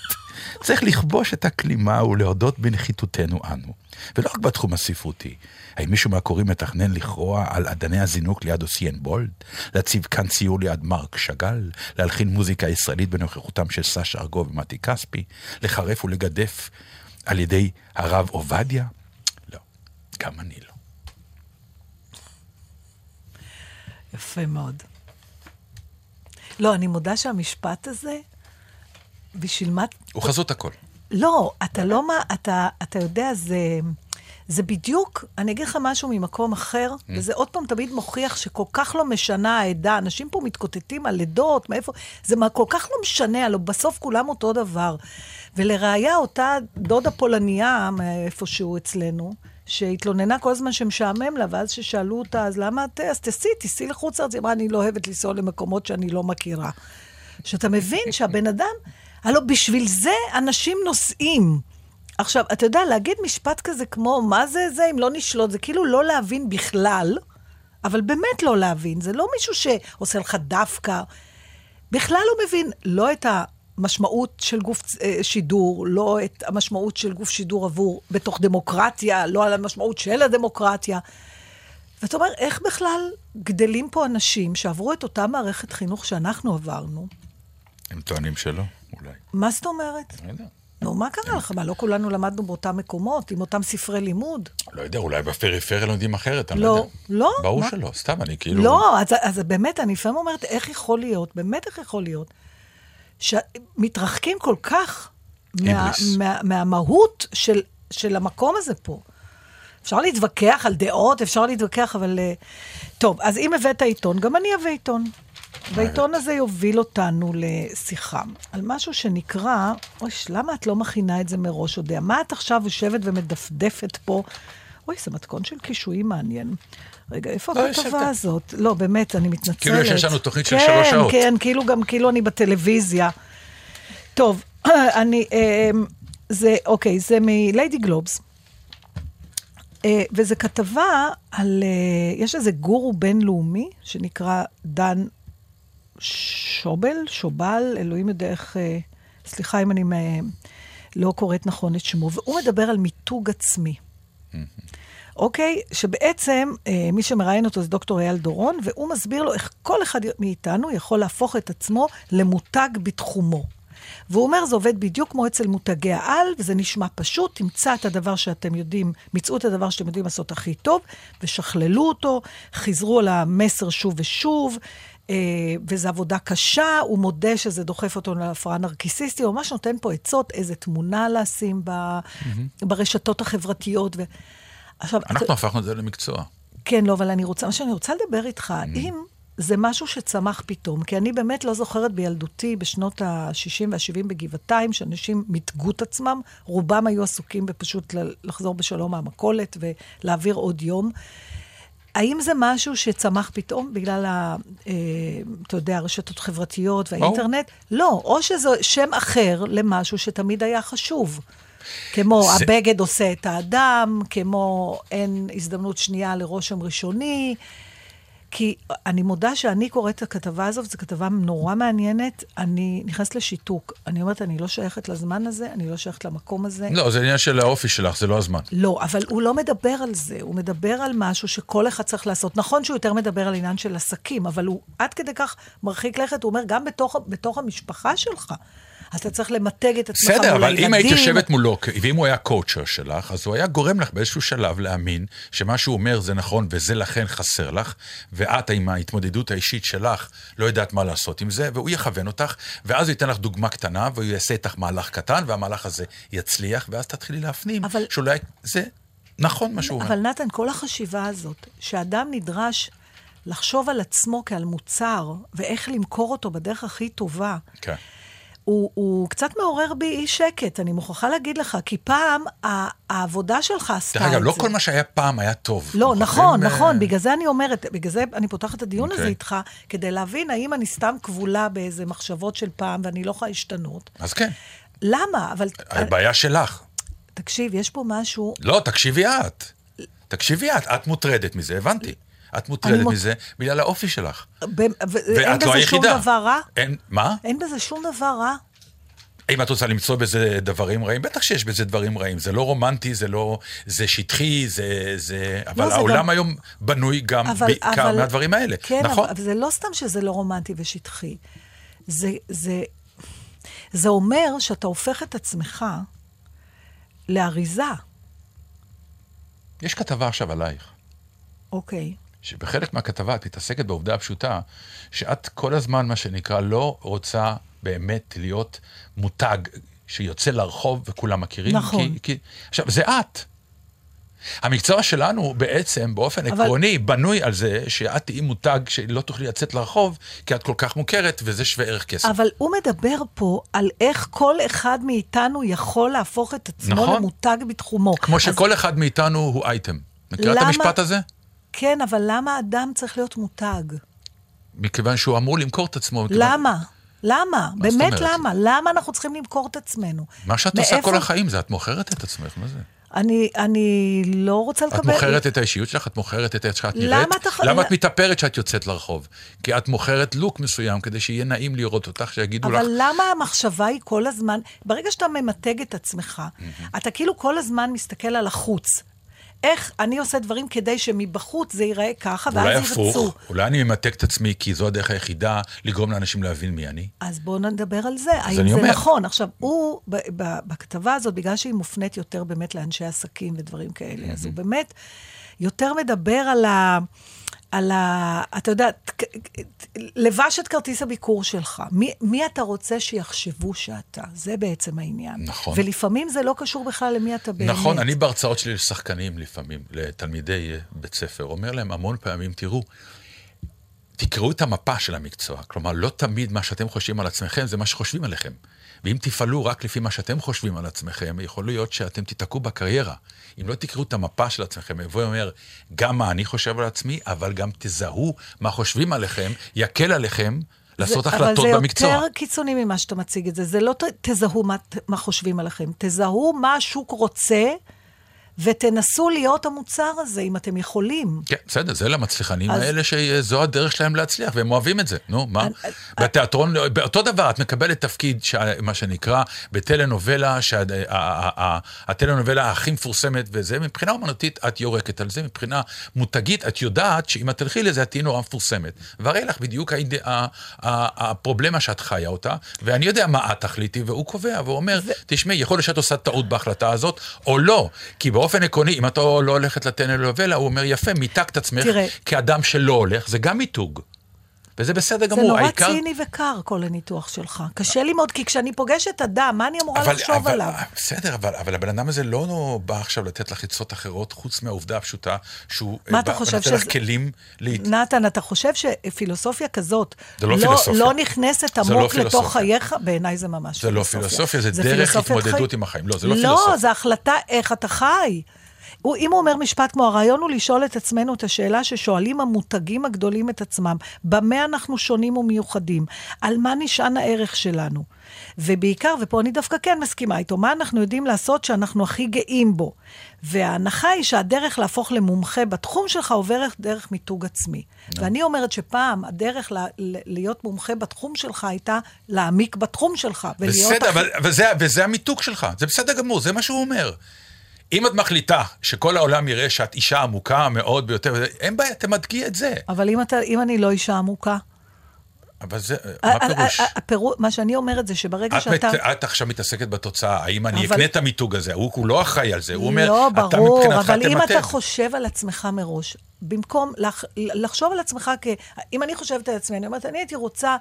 צריך לכבוש את הכלימה ולהודות בנחיתותנו אנו. ולא רק בתחום הספרותי. האם מישהו מהקוראים מתכנן לכרוע על אדני הזינוק ליד אוסיאן בולד? להציב כאן ציור ליד מרק שאגאל? להלחין מוזיקה ישראלית בנוכחותם של סשה ארגוב ומתי כספי? לחרף ולגדף על ידי הרב עובדיה? גם אני לא. יפה מאוד. לא, אני מודה שהמשפט הזה, בשביל מה... הוא חזות הכל. לא, אתה לא מה... אתה, אתה יודע, זה... זה בדיוק, אני אגיד לך משהו ממקום אחר, Mm. וזה עוד פעם תמיד מוכיח שכל כך לא משנה העדה. אנשים פה מתקוטטים על לידות, מאיפה... זה מה, כל כך לא משנה, הלוא בסוף כולם אותו דבר. ולראיה, אותה דודה פולניה, איפשהו אצלנו, שהתלוננה כל הזמן שמשעמם לה, ואז ששאלו אותה, אז למה את... אז תסעי, תיסעי לחוץ לארץ. היא אמרה, אני לא אוהבת לנסוע למקומות שאני לא מכירה. שאתה מבין שהבן אדם, הלוא בשביל זה אנשים נוסעים. עכשיו, אתה יודע, להגיד משפט כזה כמו, מה זה זה אם לא נשלוט, זה כאילו לא להבין בכלל, אבל באמת לא להבין. זה לא מישהו שעושה לך דווקא. בכלל לא מבין לא את המשמעות של גוף אה, שידור, לא את המשמעות של גוף שידור עבור בתוך דמוקרטיה, לא על המשמעות של הדמוקרטיה. ואתה אומר, איך בכלל גדלים פה אנשים שעברו את אותה מערכת חינוך שאנחנו עברנו? הם טוענים שלא, אולי. מה זאת אומרת? לא יודע. נו, מה קרה לך? מה, לא כולנו למדנו באותם מקומות, עם אותם ספרי לימוד? לא יודע, אולי בפריפריה לומדים אחרת, אני לא לא, יודע. לא. ברור מה? שלא, סתם, אני כאילו... לא, אז באמת, אני לפעמים אומרת, איך יכול להיות, באמת איך יכול להיות, שמתרחקים כל כך מה. מה, מהמהות של, של המקום הזה פה. אפשר להתווכח על דעות, אפשר להתווכח, אבל... אה, טוב, אז אם הבאת עיתון, גם אני אביא עיתון. והעיתון הזה יוביל אותנו לשיחה על משהו שנקרא, אוי, למה את לא מכינה את זה מראש, יודע? מה את עכשיו יושבת ומדפדפת פה, אוי, זה מתכון של קישואים מעניין. רגע, איפה לא, יש הכתבה. הזאת? לא, באמת, אני מתנצלת. כאילו שיש לנו תוכנית של כן, שלוש שעות. כן, כאילו גם כאילו אני בטלוויזיה. טוב, אני, אה, זה, אוקיי, זה מליידי גלובס. אה, וזו כתבה על, אה, יש איזה גורו בינלאומי שנקרא דן שובל, שובל, אלוהים יודע איך, אה, סליחה אם אני אה, לא קוראת נכון את שמו, והוא מדבר על מיתוג עצמי. אוקיי? שבעצם אה, מי שמראיין אותו זה דוקטור אייל דורון, והוא מסביר לו איך כל אחד מאיתנו יכול להפוך את עצמו למותג בתחומו. והוא אומר, זה עובד בדיוק כמו אצל מותגי העל, וזה נשמע פשוט, תמצא את הדבר שאתם יודעים, מצאו את הדבר שאתם יודעים לעשות הכי טוב, ושכללו אותו, חזרו על המסר שוב ושוב, וזו עבודה קשה, הוא מודה שזה דוחף אותו להפרעה נרקיסיסטית, הוא ממש נותן פה עצות, איזה תמונה לשים ב, ברשתות החברתיות. ו... עכשיו, אנחנו הפכנו את זה למקצוע. כן, לא, אבל אני רוצה, מה שאני רוצה לדבר איתך, אם זה משהו שצמח פתאום, כי אני באמת לא זוכרת בילדותי, בשנות ה-60 וה-70 בגבעתיים, שאנשים מיתגו את עצמם, רובם היו עסוקים בפשוט לחזור בשלום מהמכולת ולהעביר עוד יום. האם זה משהו שצמח פתאום בגלל, ה, אה, אתה יודע, הרשתות החברתיות והאינטרנט? לא, או שזה שם אחר למשהו שתמיד היה חשוב. כמו זה- הבגד עושה את האדם, כמו אין הזדמנות שנייה לרושם ראשוני. כי אני מודה שאני קוראת את הכתבה הזאת, זו כתבה נורא מעניינת, אני נכנסת לשיתוק. אני אומרת, אני לא שייכת לזמן הזה, אני לא שייכת למקום הזה. לא, זה עניין של האופי שלך, זה לא הזמן. לא, אבל הוא לא מדבר על זה, הוא מדבר על משהו שכל אחד צריך לעשות. נכון שהוא יותר מדבר על עניין של עסקים, אבל הוא עד כדי כך מרחיק לכת, הוא אומר, גם בתוך, בתוך המשפחה שלך, אתה צריך למתג את עצמך מול בסדר, הילדים. אבל אם היית יושבת מולו, ואם הוא היה קואוצ'ר שלך, אז הוא היה גורם לך באיזשהו שלב להאמין שמה שהוא אומר זה נכון וזה לכן חסר לך, ואת עם ההתמודדות האישית שלך לא יודעת מה לעשות עם זה, והוא יכוון אותך, ואז הוא ייתן לך דוגמה קטנה, והוא יעשה איתך מהלך קטן, והמהלך הזה יצליח, ואז תתחילי להפנים אבל- שאולי זה נכון מה שהוא אומר. אבל נתן, כל החשיבה הזאת, שאדם נדרש לחשוב על עצמו כעל מוצר, ואיך למכור אותו בדרך הכי טובה, כן. הוא, הוא קצת מעורר בי אי שקט, אני מוכרחה להגיד לך, כי פעם העבודה שלך עשתה דרך את אגב, זה. לא כל מה שהיה פעם היה טוב. לא, נכון, אה, נכון, בגלל זה אני אומרת, בגלל זה אני פותחת את הדיון הזה אוקיי. איתך, כדי להבין האם אני סתם כבולה באיזה מחשבות של פעם ואני לא יכולה להשתנות. אז כן, למה? אבל הבעיה שלך. תקשיב, יש פה משהו... לא, תקשיבי את. תקשיבי את, את מוטרדת מזה, הבנתי. את מוטרדת מוט- מזה בגלל האופי שלך. ב- ו- אין ואת לא בזה שום היחידה. דבר רע? אין, מה? אין בזה שום דבר רע. אם את רוצה למצוא בזה דברים רעים, בטח שיש בזה דברים רעים. זה לא רומנטי, זה לא... זה שטחי, זה... זה... אבל לא, זה העולם גם- היום בנוי גם אבל, בעיקר אבל, מהדברים האלה. כן, נכון? אבל זה לא סתם שזה לא רומנטי ושטחי. זה, זה, זה אומר שאתה הופך את עצמך לאריזה. יש כתבה עכשיו עלייך, אוקיי. שבחלק מהכתבה את מתעסקת בעובדה הפשוטה, שאת כל הזמן, מה שנקרא, לא רוצה באמת להיות מותג שיוצא לרחוב וכולם מכירים. נכון. כי, כי... עכשיו, זה את. המקצוע שלנו בעצם, באופן אבל- עקרוני, בנוי על זה שאת תהיי מותג שלא תוכלי לצאת לרחוב, כי את כל כך מוכרת, וזה שווה ערך כסף. אבל הוא מדבר פה על איך כל אחד מאיתנו יכול להפוך את עצמו נכון. למותג בתחומו. כמו אז שכל אחד מאיתנו הוא אייטם. מכירה את למה- המשפט הזה? כן, אבל למה אדם צריך להיות מותג? מכיוון שהוא אמור למכור את עצמו. מכיוון- למה? למה? באמת? למה? למה אנחנו צריכים למכור את עצמנו? מה שאת עושה מאיפה- כל החיים זה את מוכרת את עצמך, מה זה? אני, אני לא רוצה לקבל... את מוכרת את האישיות שלך, את מוכרת את איך שאת למה נראית. אתה ח- למה את מתאפרת שאת יוצאת לרחוב? כי את מוכרת לוק מסוים כדי שיהיה נעים לראות אותך, שיגידו לך, אבל למה המחשבה היא כל הזמן, ברגע שאתה ממתג את עצמך, אתה כאילו כל הזמן מסתכל על החוץ. איך אני עושה דברים כדי שמבחוץ זה ייראה ככה, אולי ואז ירצו. הפוך, אולי אני ממתג את עצמי כי זו הדרך היחידה לגרום לאנשים להבין מי אני. אז בואו נדבר על זה, האם זה אומר. נכון. עכשיו, הוא, ב- ב- בכתבה הזאת, בגלל שהיא מופנית יותר באמת לאנשי עסקים ודברים כאלה, אז הוא באמת יותר מדבר על ה... על ה... אתה יודע, לבש את כרטיס הביקור שלך. מי, מי אתה רוצה שיחשבו שאתה? זה בעצם העניין. נכון. ולפעמים זה לא קשור בכלל למי אתה באמת. נכון, אני בהרצאות שלי לשחקנים לפעמים, לתלמידי בית ספר, אומר להם המון פעמים, תראו, 99% תקראו את המפה של המקצוע. כלומר, לא תמיד מה שאתם חושבים על עצמכם זה מה שחושבים עליכם. ואם תפעלו רק לפי מה שאתם חושבים על עצמכם, יכול להיות שאתם תיתקעו בקריירה. אם לא תקראו את המפה של עצמכם, יבוא ואומר, גם מה אני חושב על עצמי, אבל גם תזהו מה חושבים עליכם, יקל עליכם לעשות זה, החלטות במקצוע. אבל זה יותר קיצוני ממה שאתה מציג את זה. זה לא ת, תזהו מה, מה חושבים עליכם, תזהו מה השוק רוצה, ותנסו להיות המוצר הזה, אם אתם יכולים. כן, בסדר, זה למצליחנים אז- האלה שזו הדרך שלהם להצליח, והם אוהבים את זה. נו, מה? אני- בתיאטרון, באותו דבר, את מקבלת תפקיד, שה- מה שנקרא, בטלנובלה, שהטלנובלה הכי מפורסמת וזה, מבחינה אומנותית את יורקת על זה, מבחינה מותגית את יודעת שאם את תלכי לזה, את תהיי נורא מפורסמת. והרי לך בדיוק האיד- הפרובלמה שאת חיה אותה, ואני יודע מה את תחליטי, והוא קובע, והוא אומר, תשמעי, יכול להיות שאת עושה טעות בהחלטה הזאת, או לא. כי באופן עקרוני, אם את לא הולכת לטלנובלה, הוא אומר, יפה, מיתגת עצמך תראה. כאדם שלא הולך, זה גם מיתוג. וזה בסדר זה גמור. נורא העיקר- ציני וקר, כל הניתוח שלך. קשה לי מאוד, כי כשאני פוגשת אדם, מה אני אמורה אבל, לחשוב אבל, עליו? בסדר, אבל, אבל הבן אדם הזה לא בא עכשיו לתת לך עצות אחרות, חוץ מהעובדה הפשוטה שהוא מה אה, בא חושב ונותן לך שזה- כלים להת... נתן, אתה חושב שפילוסופיה כזאת זה לא פילוסופיה. לא נכנסת זה לא עמוק לתוך פילוסופיה. חייך? בעיניי זה ממש זה לא פילוסופיה, זה דרך פילוסופיית התמודדות חיים. עם החיים. לא, זה לא לא, פילוסופיה. זה החלטה איך אתה חי. הוא, אם הוא אומר משפט כמו, הרעיון הוא לשאול את עצמנו את השאלה ששואלים המותגים הגדולים את עצמם, במה אנחנו שונים ומיוחדים? על מה נשען הערך שלנו? ובעיקר, ופה אני דווקא כן מסכימה איתו, מה אנחנו יודעים לעשות שאנחנו הכי גאים בו? וההנחה היא שהדרך להפוך למומחה בתחום שלך עוברת דרך מיתוג עצמי. ואני אומרת שפעם הדרך ל- ל- להיות מומחה בתחום שלך הייתה להעמיק בתחום שלך. בסדר, הכי- אבל, וזה, וזה המיתוג שלך, זה בסדר גמור, זה מה שהוא אומר. אם את מחליטה שכל העולם יראה שאת אישה עמוקה מאוד ביותר, אין בעיה, תמדגי את זה. אבל אם, אתה, אם אני לא אישה עמוקה, אבל זה, מה ה- פירוש? ה- הפירוט, מה שאני אומרת זה שברגע את, שאתה... מת, את עכשיו מתעסקת בתוצאה, האם אני אבל- אקנה את המיתוג הזה? הוא, הוא לא אחראי על זה, הוא אומר, לא, אתה ברור, מבחינתך אבל אם תמתג. אתה חושב על עצמך מראש, במקום לח, לחשוב על עצמך כ... אם אני חושבת על עצמי, אני אומרת, אני הייתי רוצה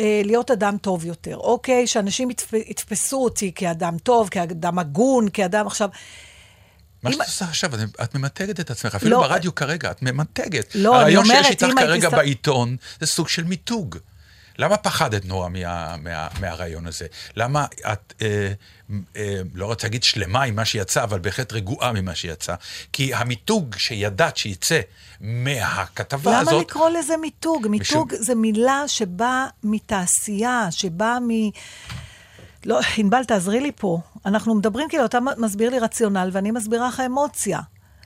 אה, להיות אדם טוב יותר, אוקיי? שאנשים יתפ, יתפסו אותי כאדם טוב, כאדם הגון, כאדם עכשיו... מה אם- שאת עושה עכשיו, את- ממתגת את עצמך, אפילו לא. ברדיו כרגע, את ממתגת. לא, אני הרעיון אומרת, שיש איתך אם הייתי כרגע ס- בעיתון, זה סוג של מיתוג. למה פחדת נורא מה, מה, מהרעיון הזה? למה את, אה, אה, לא רוצה להגיד שלמה עם מה שיצא, אבל בהחלט רגועה ממה שיצא? כי המיתוג שידעת שיצא מהכתבה למה הזאת... לקרוא לזה מיתוג? מיתוג משום- זה מילה שבאה מתעשייה, שבאה מ... לא, ענבל, תעזרי לי פה. אנחנו מדברים כאילו, אתה מסביר לי רציונל ואני מסבירה לך אמוציה.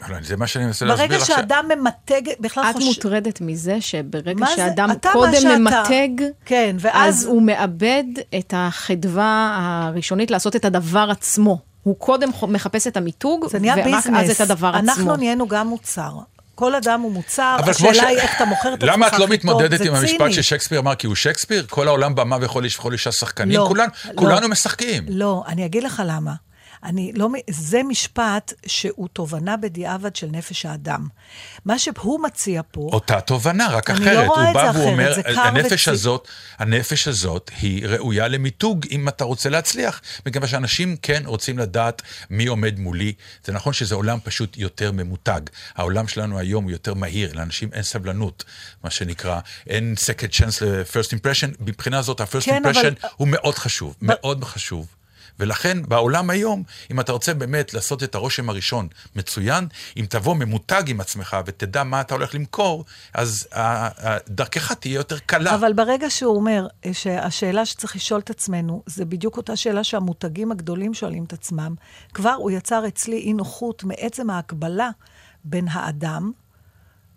אבל זה מה שאני מנסה להסביר ברגע עכשיו. שאדם ממתג, בכלל את מוטרדת מזה שברגע? שאדם קודם שאתה. ממתג, כן, ואז- אז הוא מאבד את החדווה הראשונית לעשות את הדבר עצמו. הוא קודם מחפש את המיתוג, ורק ביזנס. אז את הדבר עצמו. אנחנו נהיינו גם מוצר. כל אדם הוא מוצר, השאלה ש- היא איך אתה מוכר את עצמך למה את לא מתמודדת עם המשפט ציני. ששייקספיר אמר כי הוא שייקספיר? כל העולם במה וכל איש וכל אישה שחקנים? לא, כולן, לא. כולנו משחקים. לא, אני אגיד לך למה. אני לא, זה משפט שהוא תובנה בדיעבד של נפש האדם. מה שהוא מציע פה, אותה תובנה, רק אני לא אחרת. רואה הוא את בא זה והוא אחרת, אומר, זה קר הנפש וציני. הזאת, הנפש הזאת היא ראויה למיתוג אם אתה רוצה להצליח. מכיוון שאנשים כן רוצים לדעת מי עומד מולי. זה נכון שזה עולם פשוט יותר ממותג. העולם שלנו היום הוא יותר מהיר, לאנשים אין סבלנות, מה שנקרא. אין second chance ל-first impression. מבחינה זאת, ה-first כן, אבל- impression הוא מאוד חשוב, מאוד חשוב. ולכן בעולם היום, אם אתה רוצה באמת לעשות את הרושם הראשון מצוין, אם תבוא ממותג עם עצמך ותדע מה אתה הולך למכור, אז דרכך תהיה יותר קלה. אבל ברגע שהוא אומר אה, שהשאלה שצריך לשאול את עצמנו, זה בדיוק אותה שאלה שהמותגים הגדולים שואלים את עצמם, כבר הוא יצר אצלי אי נוחות מעצם ההקבלה בין האדם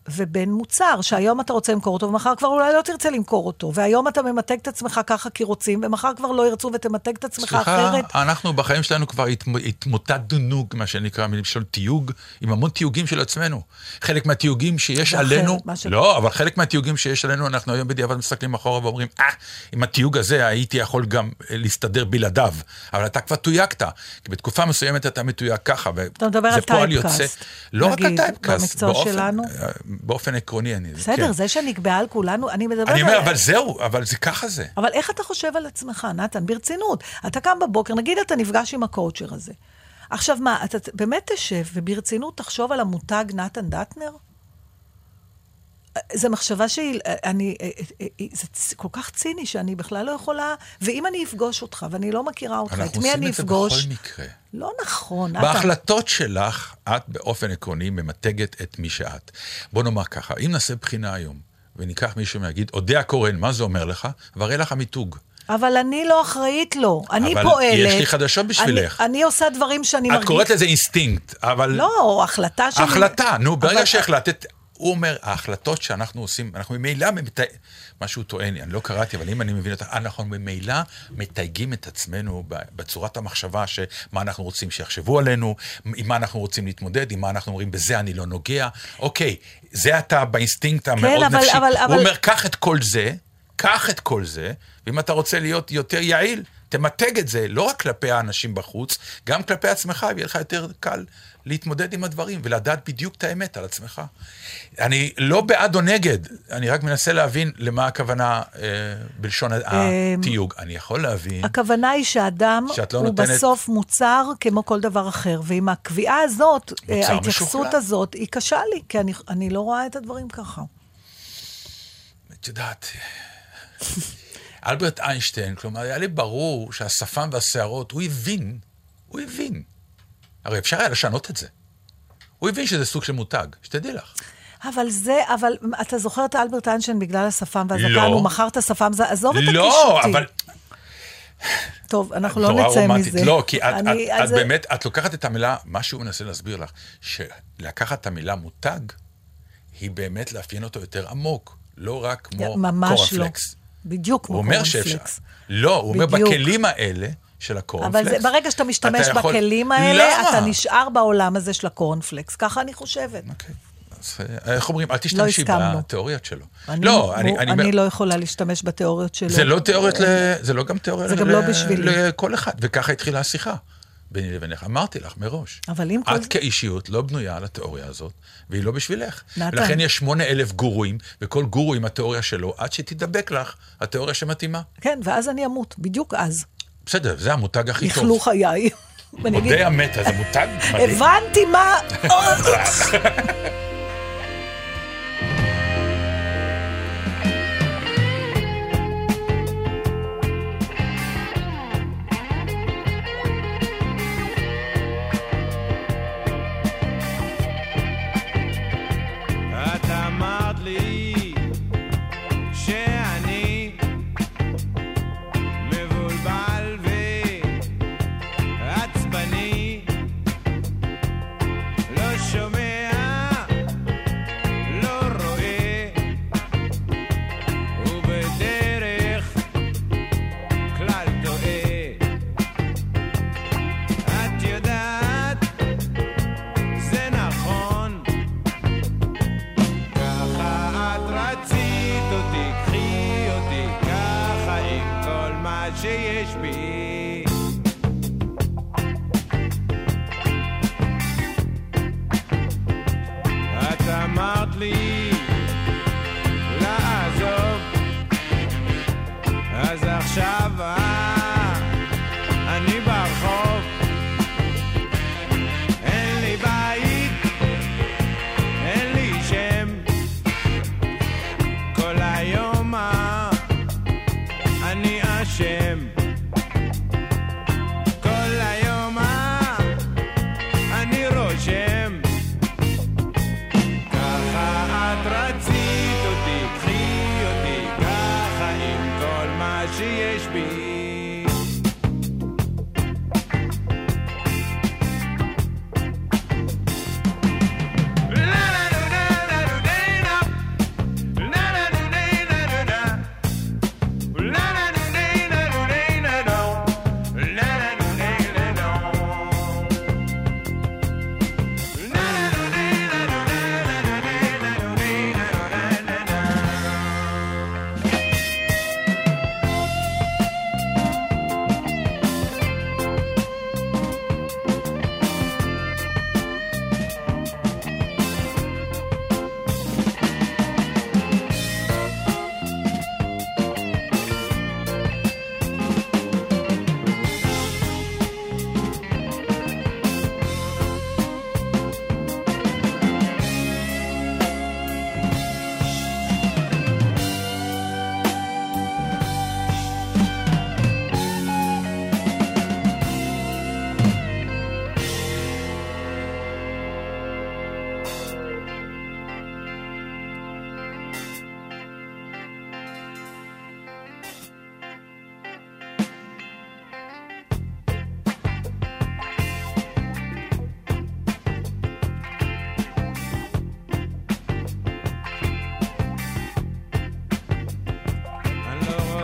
ובין מוצר, שהיום אתה רוצה למכור אותו, ומחר כבר אולי לא תרצה למכור אותו, והיום אתה ממתג את עצמך ככה כי רוצים, ומחר כבר לא ירצו ותמתג את עצמך סליחה, אחרת. אנחנו בחיים שלנו כבר התמ- התמוטטנו, מה שנקרא, מלשון תיוג, עם המון תיוגים של עצמנו. חלק מהתיוגים שיש זה אחרת, עלינו, ש- לא, אבל חלק מהתיוגים שיש עלינו, אנחנו היום בדיעבד מסתכלים אחורה ואומרים, אה, עם התיוג הזה הייתי יכול גם אה, להסתדר בלעדיו. אבל אתה כבר תויגת, כי בתקופה מסוימת אתה מתויג ככה, אתה מדבר על וזה פועל typecast, יוצא. לא רק על typecast, במקצוע באופן- שלנו. באופן עקרוני, אני... בסדר, כן. זה שנקבעה על כולנו, אני מדברת אני אומר, על... אבל זהו, אבל זה ככה זה. אבל איך אתה חושב על עצמך, נתן? ברצינות. אתה קם בבוקר, נגיד אתה נפגש עם הקואוצ'ר הזה. עכשיו מה, אתה באמת תשב וברצינות תחשוב על המותג נתן דטנר? זו מחשבה שהיא, אני, אה, אה, אה, זה כל כך ציני שאני בכלל לא יכולה, ואם אני אפגוש אותך, ואני לא מכירה אותך, את אנחנו מי עושים אני את זה אפגוש? בכל מקרה. לא נכון. אתה- בהחלטות שלך, את באופן עקרוני ממתגת את מי שאת. בוא נאמר ככה, אם נעשה בחינה היום, וניקח מישהו ויגיד, אודיה קורן, מה זה אומר לך? והרי לך המיתוג. אבל אני לא אחראית לו, אני אבל פועלת. יש לי חדשות בשבילך. אני, אני עושה דברים שאני את מרגיש... קוראת לזה אינסטינקט, אבל... לא, החלטה שלי... החלטה, נו, ברגע אבל- שהחלטת... הוא אומר, ההחלטות שאנחנו עושים, אנחנו ממילא, ממת... מה שהוא טוען, אני לא קראתי, אבל אם אני מבין אותך, אנחנו ממילא מתייגים את עצמנו בצורת המחשבה, שמה אנחנו רוצים שיחשבו עלינו, עם מה אנחנו רוצים להתמודד, עם מה אנחנו אומרים, בזה אני לא נוגע. אוקיי, זה אתה באינסטינקט המאוד אבל- נפשי. אבל- הוא אבל- אומר, קח את כל זה, קח את כל זה, ואם אתה רוצה להיות יותר יעיל, תמתג את זה, לא רק כלפי האנשים בחוץ, גם כלפי עצמך, ויהיה לך יותר קל להתמודד עם הדברים ולדעת בדיוק את האמת על עצמך. אני לא בעד או נגד, אני רק מנסה להבין למה הכוונה אה, בלשון התיוג. אני יכול להבין, הכוונה היא שאדם לא הוא נותנת- בסוף מוצר כמו כל דבר אחר, ועם הקביעה הזאת, אה, ההתייחסות משוכלל. הזאת, היא קשה לי, כי אני, אני לא רואה את הדברים ככה. את יודעת, אלברט איינשטיין, כלומר, היה לי ברור שהשפם והשערות, הוא הבין, הוא הבין. הרי אפשר היה לשנות את זה. הוא הבין שזה סוג של מותג, שתדעי לך. אבל זה, אבל אתה זוכר את אלברט איינשטיין בגלל השפם והזקן, לא. הוא מכר את השפם, זה- עזוב את לא, הקישוטי. אבל... טוב, אנחנו לא נצא רומנטית. מזה. לא, כי את, אני- את, אז את זה- באמת, את לוקחת את המילה, מה שהוא מנסה להסביר לך, שלקחת את המילה מותג, היא באמת לאפיין אותו יותר עמוק, לא רק כמו ממש לא. קורנפלקס. בדיוק כמו הוא אומר שאפשר. קורנפלקס. לא, הוא אומר בדיוק. בכלים האלה של הקורנפלקס. אבל זה, ברגע שאתה משתמש אתה יכול- בכלים האלה, למה? אתה נשאר בעולם הזה של הקורנפלקס. ככה אני חושבת. אוקיי. אז אה, איך אומרים? אל תשתמשי הסכמנו. בתיאוריות שלו. אני, לא, אני, אני, אני אומר- לא יכולה להשתמש בתיאוריות שלו. זה לא תיאוריות, ל... זה לא גם תיאוריה זה גם ל... לא בשבילי. לכל אחד, וככה התחילה השיחה ביני לבינך. אמרתי לך מראש. אבל אם כל- את כאישיות לא בנויה על התיאוריה הזאת, והיא לא בשבילך. נתן. ולכן יש שמונה אלף גורואים, וכל גורו עם התיאוריה שלו, עד שתדבק לך התיאוריה שמתאימה. כן, ואז אני אמות, בדיוק אז. בסדר, זה המותג הכי טוב. יכלו חיי. אודה המתה, זה מותג מדהים. הבנתי מה...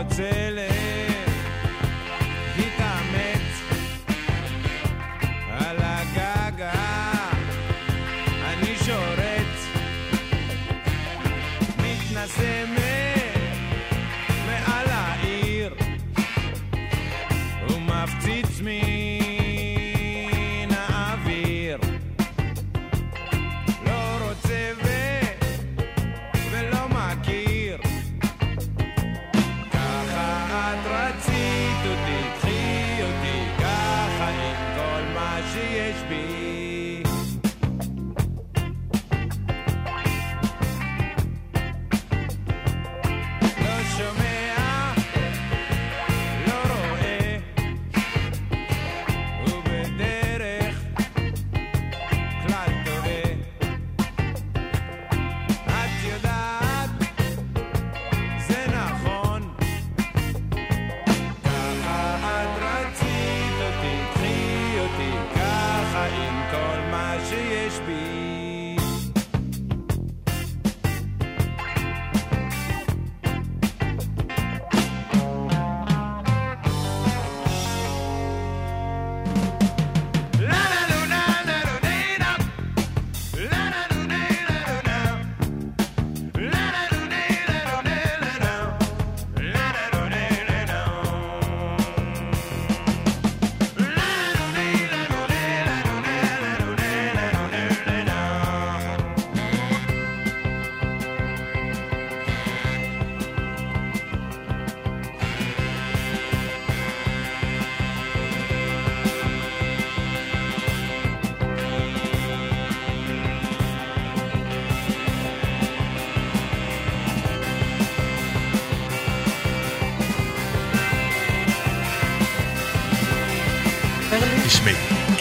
רוצה להתאמץ על הגג אני שורץ מתנשא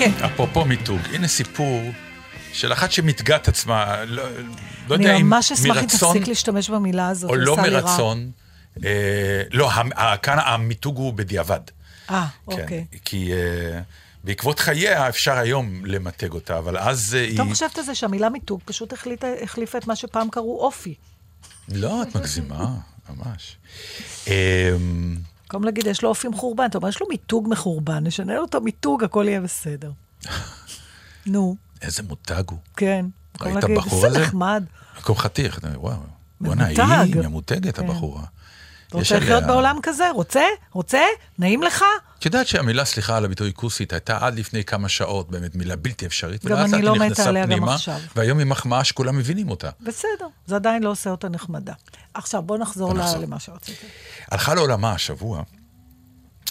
כן. אפרופו מיתוג, הנה סיפור של אחת שמתגה את עצמה, לא, לא יודע אני אם ממש אשמח אם מרצון תפסיק להשתמש במילה הזאת, או לא. מרצון. אה, לא, כאן המיתוג הוא בדיעבד. אה, כן, אוקיי. כי אה, בעקבות חייה אפשר היום למתג אותה, אבל אז אה, היא... חושבת על זה שהמילה מיתוג פשוט החליטה- החליפה את מה שפעם קראו אופי. לא, את מגזימה, ממש. במקום להגיד, יש לו אופי מחורבן, אתה אומר, יש לו מיתוג מחורבן, נשנה לו את המיתוג, הכל יהיה בסדר. נו, איזה מותג הוא. כן. ראית להגיד, בחור איזה הזה? נחמד. מקום חתיך, וואו. בוא'נה, ממותג. היא ממותגת, כן. הבחורה. אתה רוצה לחיות בעולם כזה? רוצה? רוצה? נעים לך? את יודעת שהמילה, סליחה על הביטוי כוסית, הייתה עד לפני כמה שעות באמת מילה בלתי אפשרית. גם אני לא מתה עליה גם פנימה, עכשיו. והיום היא מחמאה שכולם מבינים אותה. בסדר, זה עדיין לא עושה אותה נחמדה. עכשיו, בוא נחזור, בוא נחזור. למה שרציתי. הלכה לעולמה השבוע,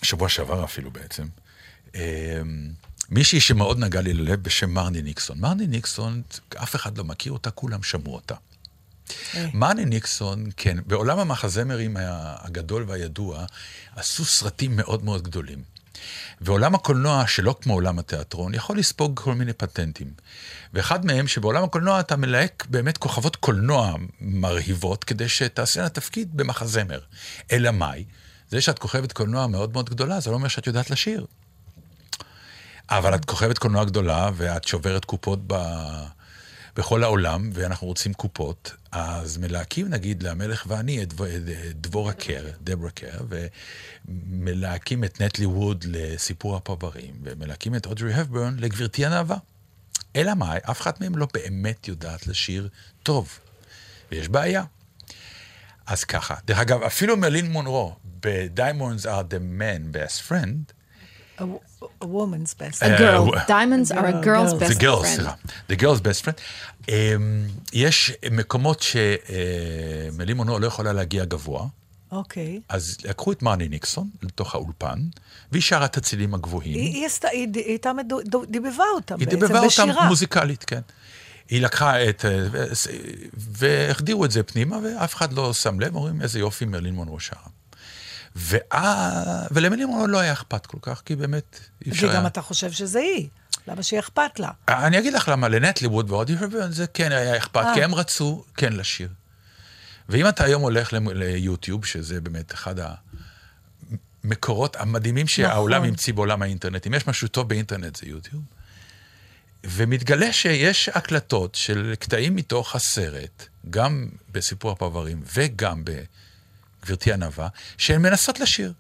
שבוע שעבר אפילו בעצם, אה, מישהי שמאוד נגע לי ללב בשם מרני ניקסון. מרני ניקסון, אף אחד לא מכיר אותה, כולם שמעו אותה. אה. מרני ניקסון, כן, בעולם המחזמרים הגדול והידוע, עשו סרטים מאוד מאוד גדולים. ועולם הקולנוע, שלא כמו עולם התיאטרון, יכול לספוג כל מיני פטנטים. ואחד מהם, שבעולם הקולנוע אתה מלהק באמת כוכבות קולנוע מרהיבות, כדי שתעשינה תפקיד במחזמר. אלא מאי? זה שאת כוכבת קולנוע מאוד מאוד גדולה, זה לא אומר שאת יודעת לשיר. אבל את כוכבת קולנוע גדולה, ואת שוברת קופות ב... בכל העולם, ואנחנו רוצים קופות, אז מלהקים נגיד למלך ואני את את דבורה קר, דברה קר, ומלהקים את נטלי ווד לסיפור הפרברים, ומלהקים את אודרי הפברן לגברתי הנאווה. אלא מאי, אף אחת מהם לא באמת יודעת לשיר טוב, ויש בעיה. אז ככה, דרך אגב, אפילו מלין מונרו, ב-Diamonds are the man best friend, A, a woman's best. A אה, girl. הוא- Diamonds are a girl's girls. best The girls, friend. סליחה. The girl's best friend. Um, יש מקומות שמלי מונו לא יכולה להגיע גבוה, אוקיי. אז לקחו את מרני ניקסון לתוך האולפן, והיא שרה את הצילים הגבוהים. היא היא עשתה, היא היא הייתה, דיבבה אותם היא בעצם דיבבה אותם בשירה. מוזיקלית, כן. היא לקחה את... אה, והחדירו את זה פנימה, ואף אחד לא שם לב, אומרים, איזה יופי מרלין מונרו שרה. ואה- מונרו לא היה אכפת כל כך, כי באמת אי אפשר היה... וגם אתה חושב שזה היא. למה שיהיה אכפת לה? אני אגיד לך למה, לנטלי ווד ואודי הרברן זה כן היה אכפת, אה. כי הם רצו כן לשיר. ואם אתה היום הולך ליוטיוב, שזה באמת אחד המקורות המדהימים שהעולם נכון. המציא בעולם האינטרנט, אם יש משהו טוב באינטרנט זה יוטיוב, ומתגלה שיש הקלטות של קטעים מתוך הסרט, גם בסיפור הפרברים וגם בגברתי הנאווה, שהן מנסות לשיר.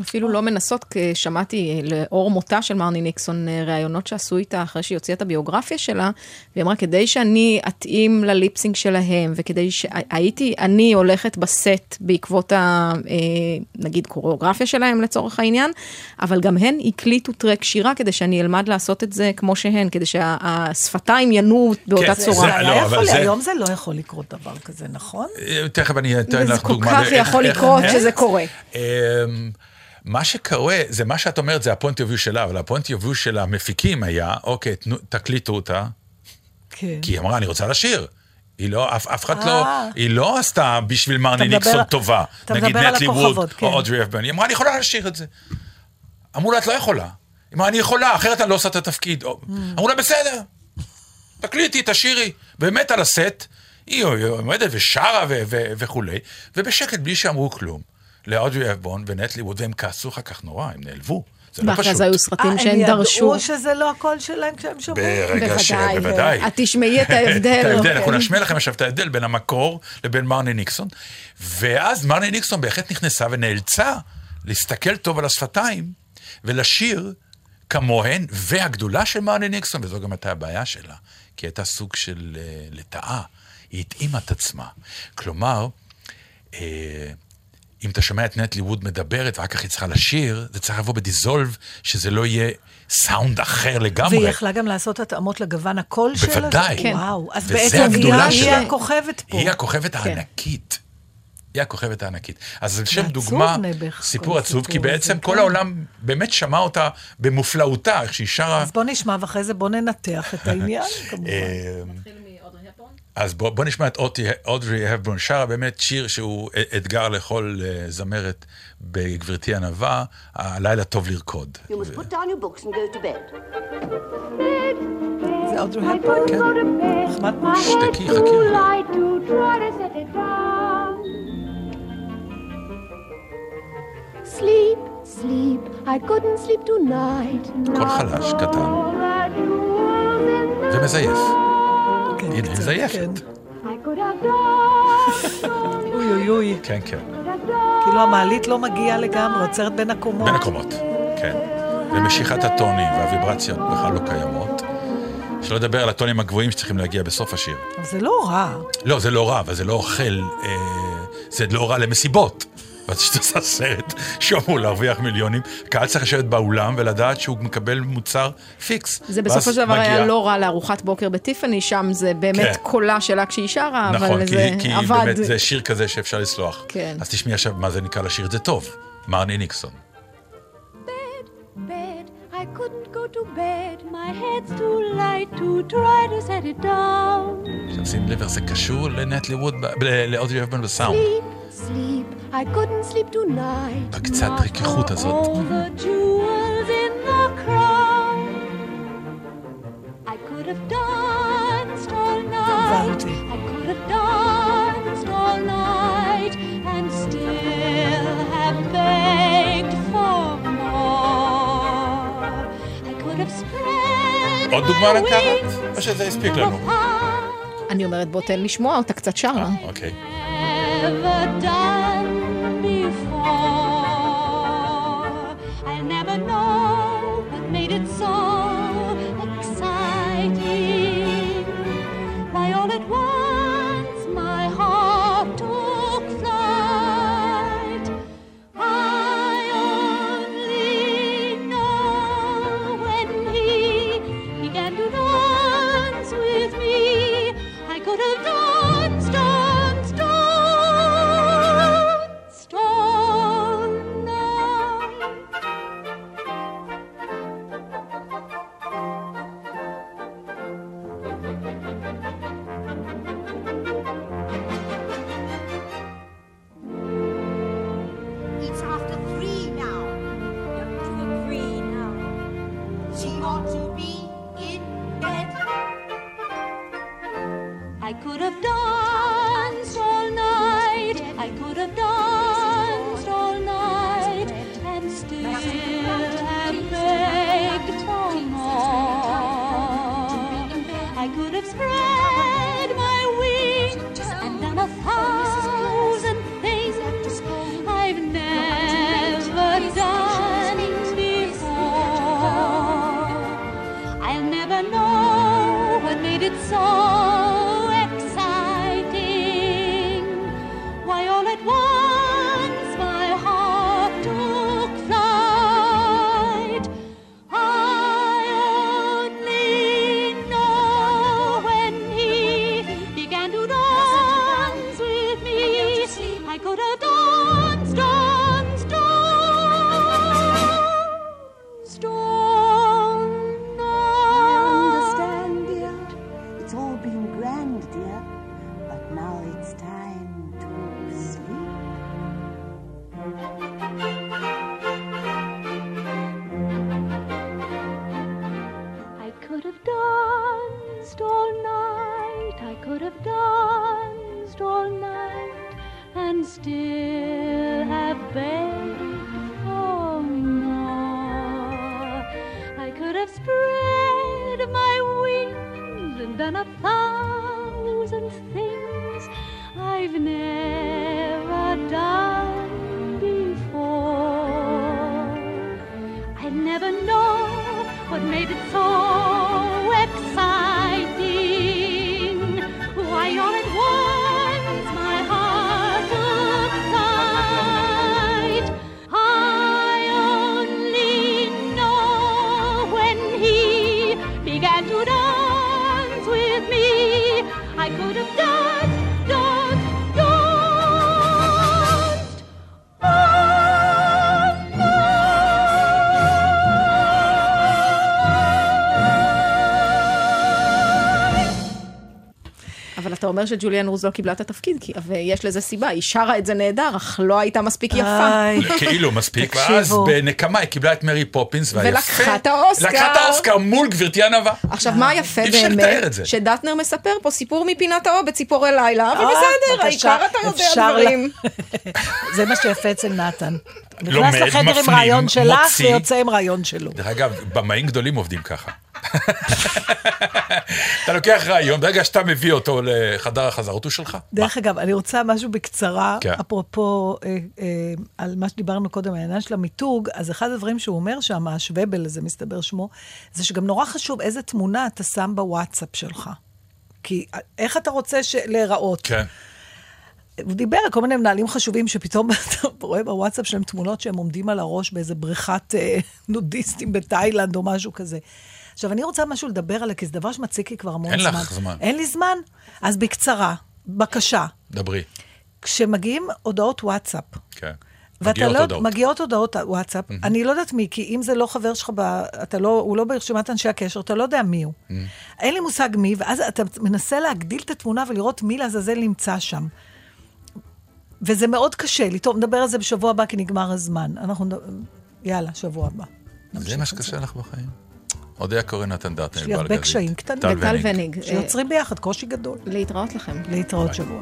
אפילו לא מנסות, כי שמעתי לאור מותה של מרני ניקסון אה, ראיונות שעשו איתה אחרי שהיא הוציאה את הביוגרפיה שלה, והיא אמרה, כדי שאני אתאים לליפסינג שלהם, וכדי שהייתי, אני הולכת בסט בעקבות ה... אה, נגיד קוריאוגרפיה שלהם לצורך העניין, אבל גם הן הקליטו track שירה כדי שאני אלמד לעשות את זה כמו שהן, כדי שהשפתיים ינועו באותה כן, צורה. זה- זה לא, יכול, זה- היום זה לא יכול לקרות דבר כזה, נכון? אה, תכף אני אתן לך כל דוגמה. כך לאיך- יכול איך- לקרות שזה קורה. מה שקורה, זה מה שאת אומרת, זה ה point of שלה, אבל ה point of של המפיקים היה, אוקיי, תנו, תקליטו אותה, כן. כי היא אמרה, אני רוצה לשיר. היא לא, אף, אף אחד לא, אה. היא לא עשתה בשביל מרני ניקסון טובה. אתה נגיד מדבר על נטלי ווד כן. או אודרי הפבורן. היא אמרה, אני יכולה לשיר את זה. אמרו לה, את לא יכולה. היא אמרה, אני יכולה, אחרת אני לא עושה את התפקיד. Mm. אמרו לה, בסדר, תקליטי, תשאירי. באמת על הסט, היא עומדת ושרה וכולי, ובשקט, בלי שאמרו כלום. לאודרי אפבון ונטלי ווד, והם כעסו אחר כך נורא, הם נעלבו. זה לא ואחרי פשוט. זה היו סרטים אה, שהן דרשו. הם ידעו שזה לא הקול שלהם כשהם שמעו? ברגע ש... בוודאי. את תשמעי את ההבדל. את ההבדל, אנחנו כן. נשמיע לכם עכשיו את ההבדל בין המקור לבין מרני ניקסון. ואז מרני ניקסון בהחלט נכנסה ונאלצה להסתכל טוב על השפתיים ולשיר כמוהן, והגדולה של מרני ניקסון, וזו גם הייתה הבעיה שלה, כי הייתה סוג של אה, לטאה, היא התאימה את עצמה. כלומר, אה, אם אתה שומע את נטלי ווד מדברת ואחר כך היא צריכה לשיר, זה צריך לבוא בדיזולב, שזה לא יהיה סאונד אחר לגמרי. והיא יכלה גם לעשות התאמות לגוון הקול שלה? בוודאי. כן. וואו, אז בעצם היא שלה. הכוכבת פה. היא הכוכבת כן. הענקית. היא הכוכבת הענקית. אז על שם עצוב, דוגמה, נעבך, סיפור עצוב, כי הסיפור בעצם הזה, כל כן. העולם באמת שמע אותה במופלאותה, איך שהיא שרה. אז בוא נשמע ואחרי זה בוא ננתח את העניין, כמובן. אז בוא, בוא נשמע את אוטי, אודרי הפברון שרה, באמת שיר שהוא אתגר לכל אה, זמרת בגברתי ענווה, הלילה טוב לרקוד. You must put down your books and go to bed. זה אודרי הפרן? נחמד מאוד. שתקי, חכי. Sleep, sleep, I couldn't sleep tonight. קול חלש, קטן, ומזייף. כן, הנה, היא מזייפת. כן. אוי אוי אוי, כן, כן. כאילו המעלית לא מגיעה לגמרי, עוצרת בין הקומות. בין הקומות, כן. ומשיכת הטונים והוויברציות בכלל לא קיימות. שלא לדבר על הטונים הגבוהים שצריכים להגיע בסוף השיר. אבל זה לא רע. לא, זה לא רע, אבל זה לא אוכל, אה, זה לא רע למסיבות. ואז עושה סרט שאמור להרוויח מיליונים, קהל צריך לשבת באולם ולדעת שהוא מקבל מוצר פיקס. זה בסופו של דבר היה לא רע לארוחת בוקר בטיפאני, שם זה באמת כן. קולה שלה כשהיא שרה, נכון, אבל כי, זה כי עבד. באמת זה שיר כזה שאפשר לסלוח. כן. אז תשמעי עכשיו מה זה נקרא לשיר את זה טוב. מרני ניקסון. I couldn't go to bed. My head's too light to try to set it down. עכשיו שים לב איך זה קשור לנטלי ווד, ב- ל- לאודרי אבן בסאונד. Sleep, sleep, I couldn't sleep tonight. בקצת ריככות הזאת. all the jewels in the crown. I could have danced all night. עוד דוגמה לקחת? או שזה הספיק לנו? אני אומרת, בוא תן לשמוע אותה קצת שרה. אוקיי. never know what made it so. אומר שג'ולי אנדרוז לא קיבלה את התפקיד, כי- ויש לזה סיבה, היא שרה את זה נהדר, אך לא הייתה מספיק יפה. כאילו מספיק. ואז בנקמה היא קיבלה את מרי פופינס, והיפה... ולקחה את האוסקר. לקחה את האוסקר מול גברתי הנאווה. עכשיו, מה יפה אפשר לתאר באמת? שדטנר מספר פה סיפור מפינת האו בציפורי לילה, אבל אה, בסדר, העיקר אתה יודע דברים. זה מה שיפה אצל נתן. נכנס לחדר עם רעיון שלך. ויוצא עם רעיון שלו. דרך אגב, במאים גדולים עובדים ככה. אתה לוקח רעיון, ברגע שאתה מביא אותו לחדר החזרות הוא שלך. דרך אגב, אני רוצה משהו בקצרה, כן. אפרופו אה, אה, על מה שדיברנו קודם, העניין של המיתוג, אז אחד הדברים שהוא אומר שם, השוואבל הזה מסתבר שמו, זה שגם נורא חשוב איזה תמונה אתה שם בוואטסאפ שלך. כי אה, איך אתה רוצה להיראות? כן. הוא דיבר על כל מיני מנהלים חשובים שפתאום אתה רואה בוואטסאפ שלהם תמונות שהם עומדים על הראש באיזה בריכת נודיסטים בתאילנד או משהו כזה. עכשיו, אני רוצה משהו לדבר עליה, כי זה דבר שמציק לי כבר המון אין זמן. לך זמן. אין לי זמן? אז בקצרה, בקשה. דברי. כשמגיעים הודעות וואטסאפ, כן. ואתה מגיעות לא, הודעות. מגיעות הודעות וואטסאפ, אני לא יודעת מי, כי אם זה לא חבר שלך, ב, אתה לא, הוא לא ברשימת אנשי הקשר, אתה לא יודע מי הוא. אין לי מושג מי, ואז אתה מנסה להגדיל את התמונה ולראות מי לעזאזל נמצא שם. וזה מאוד קשה לי. טוב, נדבר על זה בשבוע הבא, כי נגמר הזמן. אנחנו... יאללה, שבוע הבא. זה מה שקשה לך בחיים? אודיה קורא נתן דאטן. יש לי הרבה קשיים קטנים. וטל וניג, אה, שיוצרים ביחד, קושי גדול. להתראות לכם. להתראות שבוע.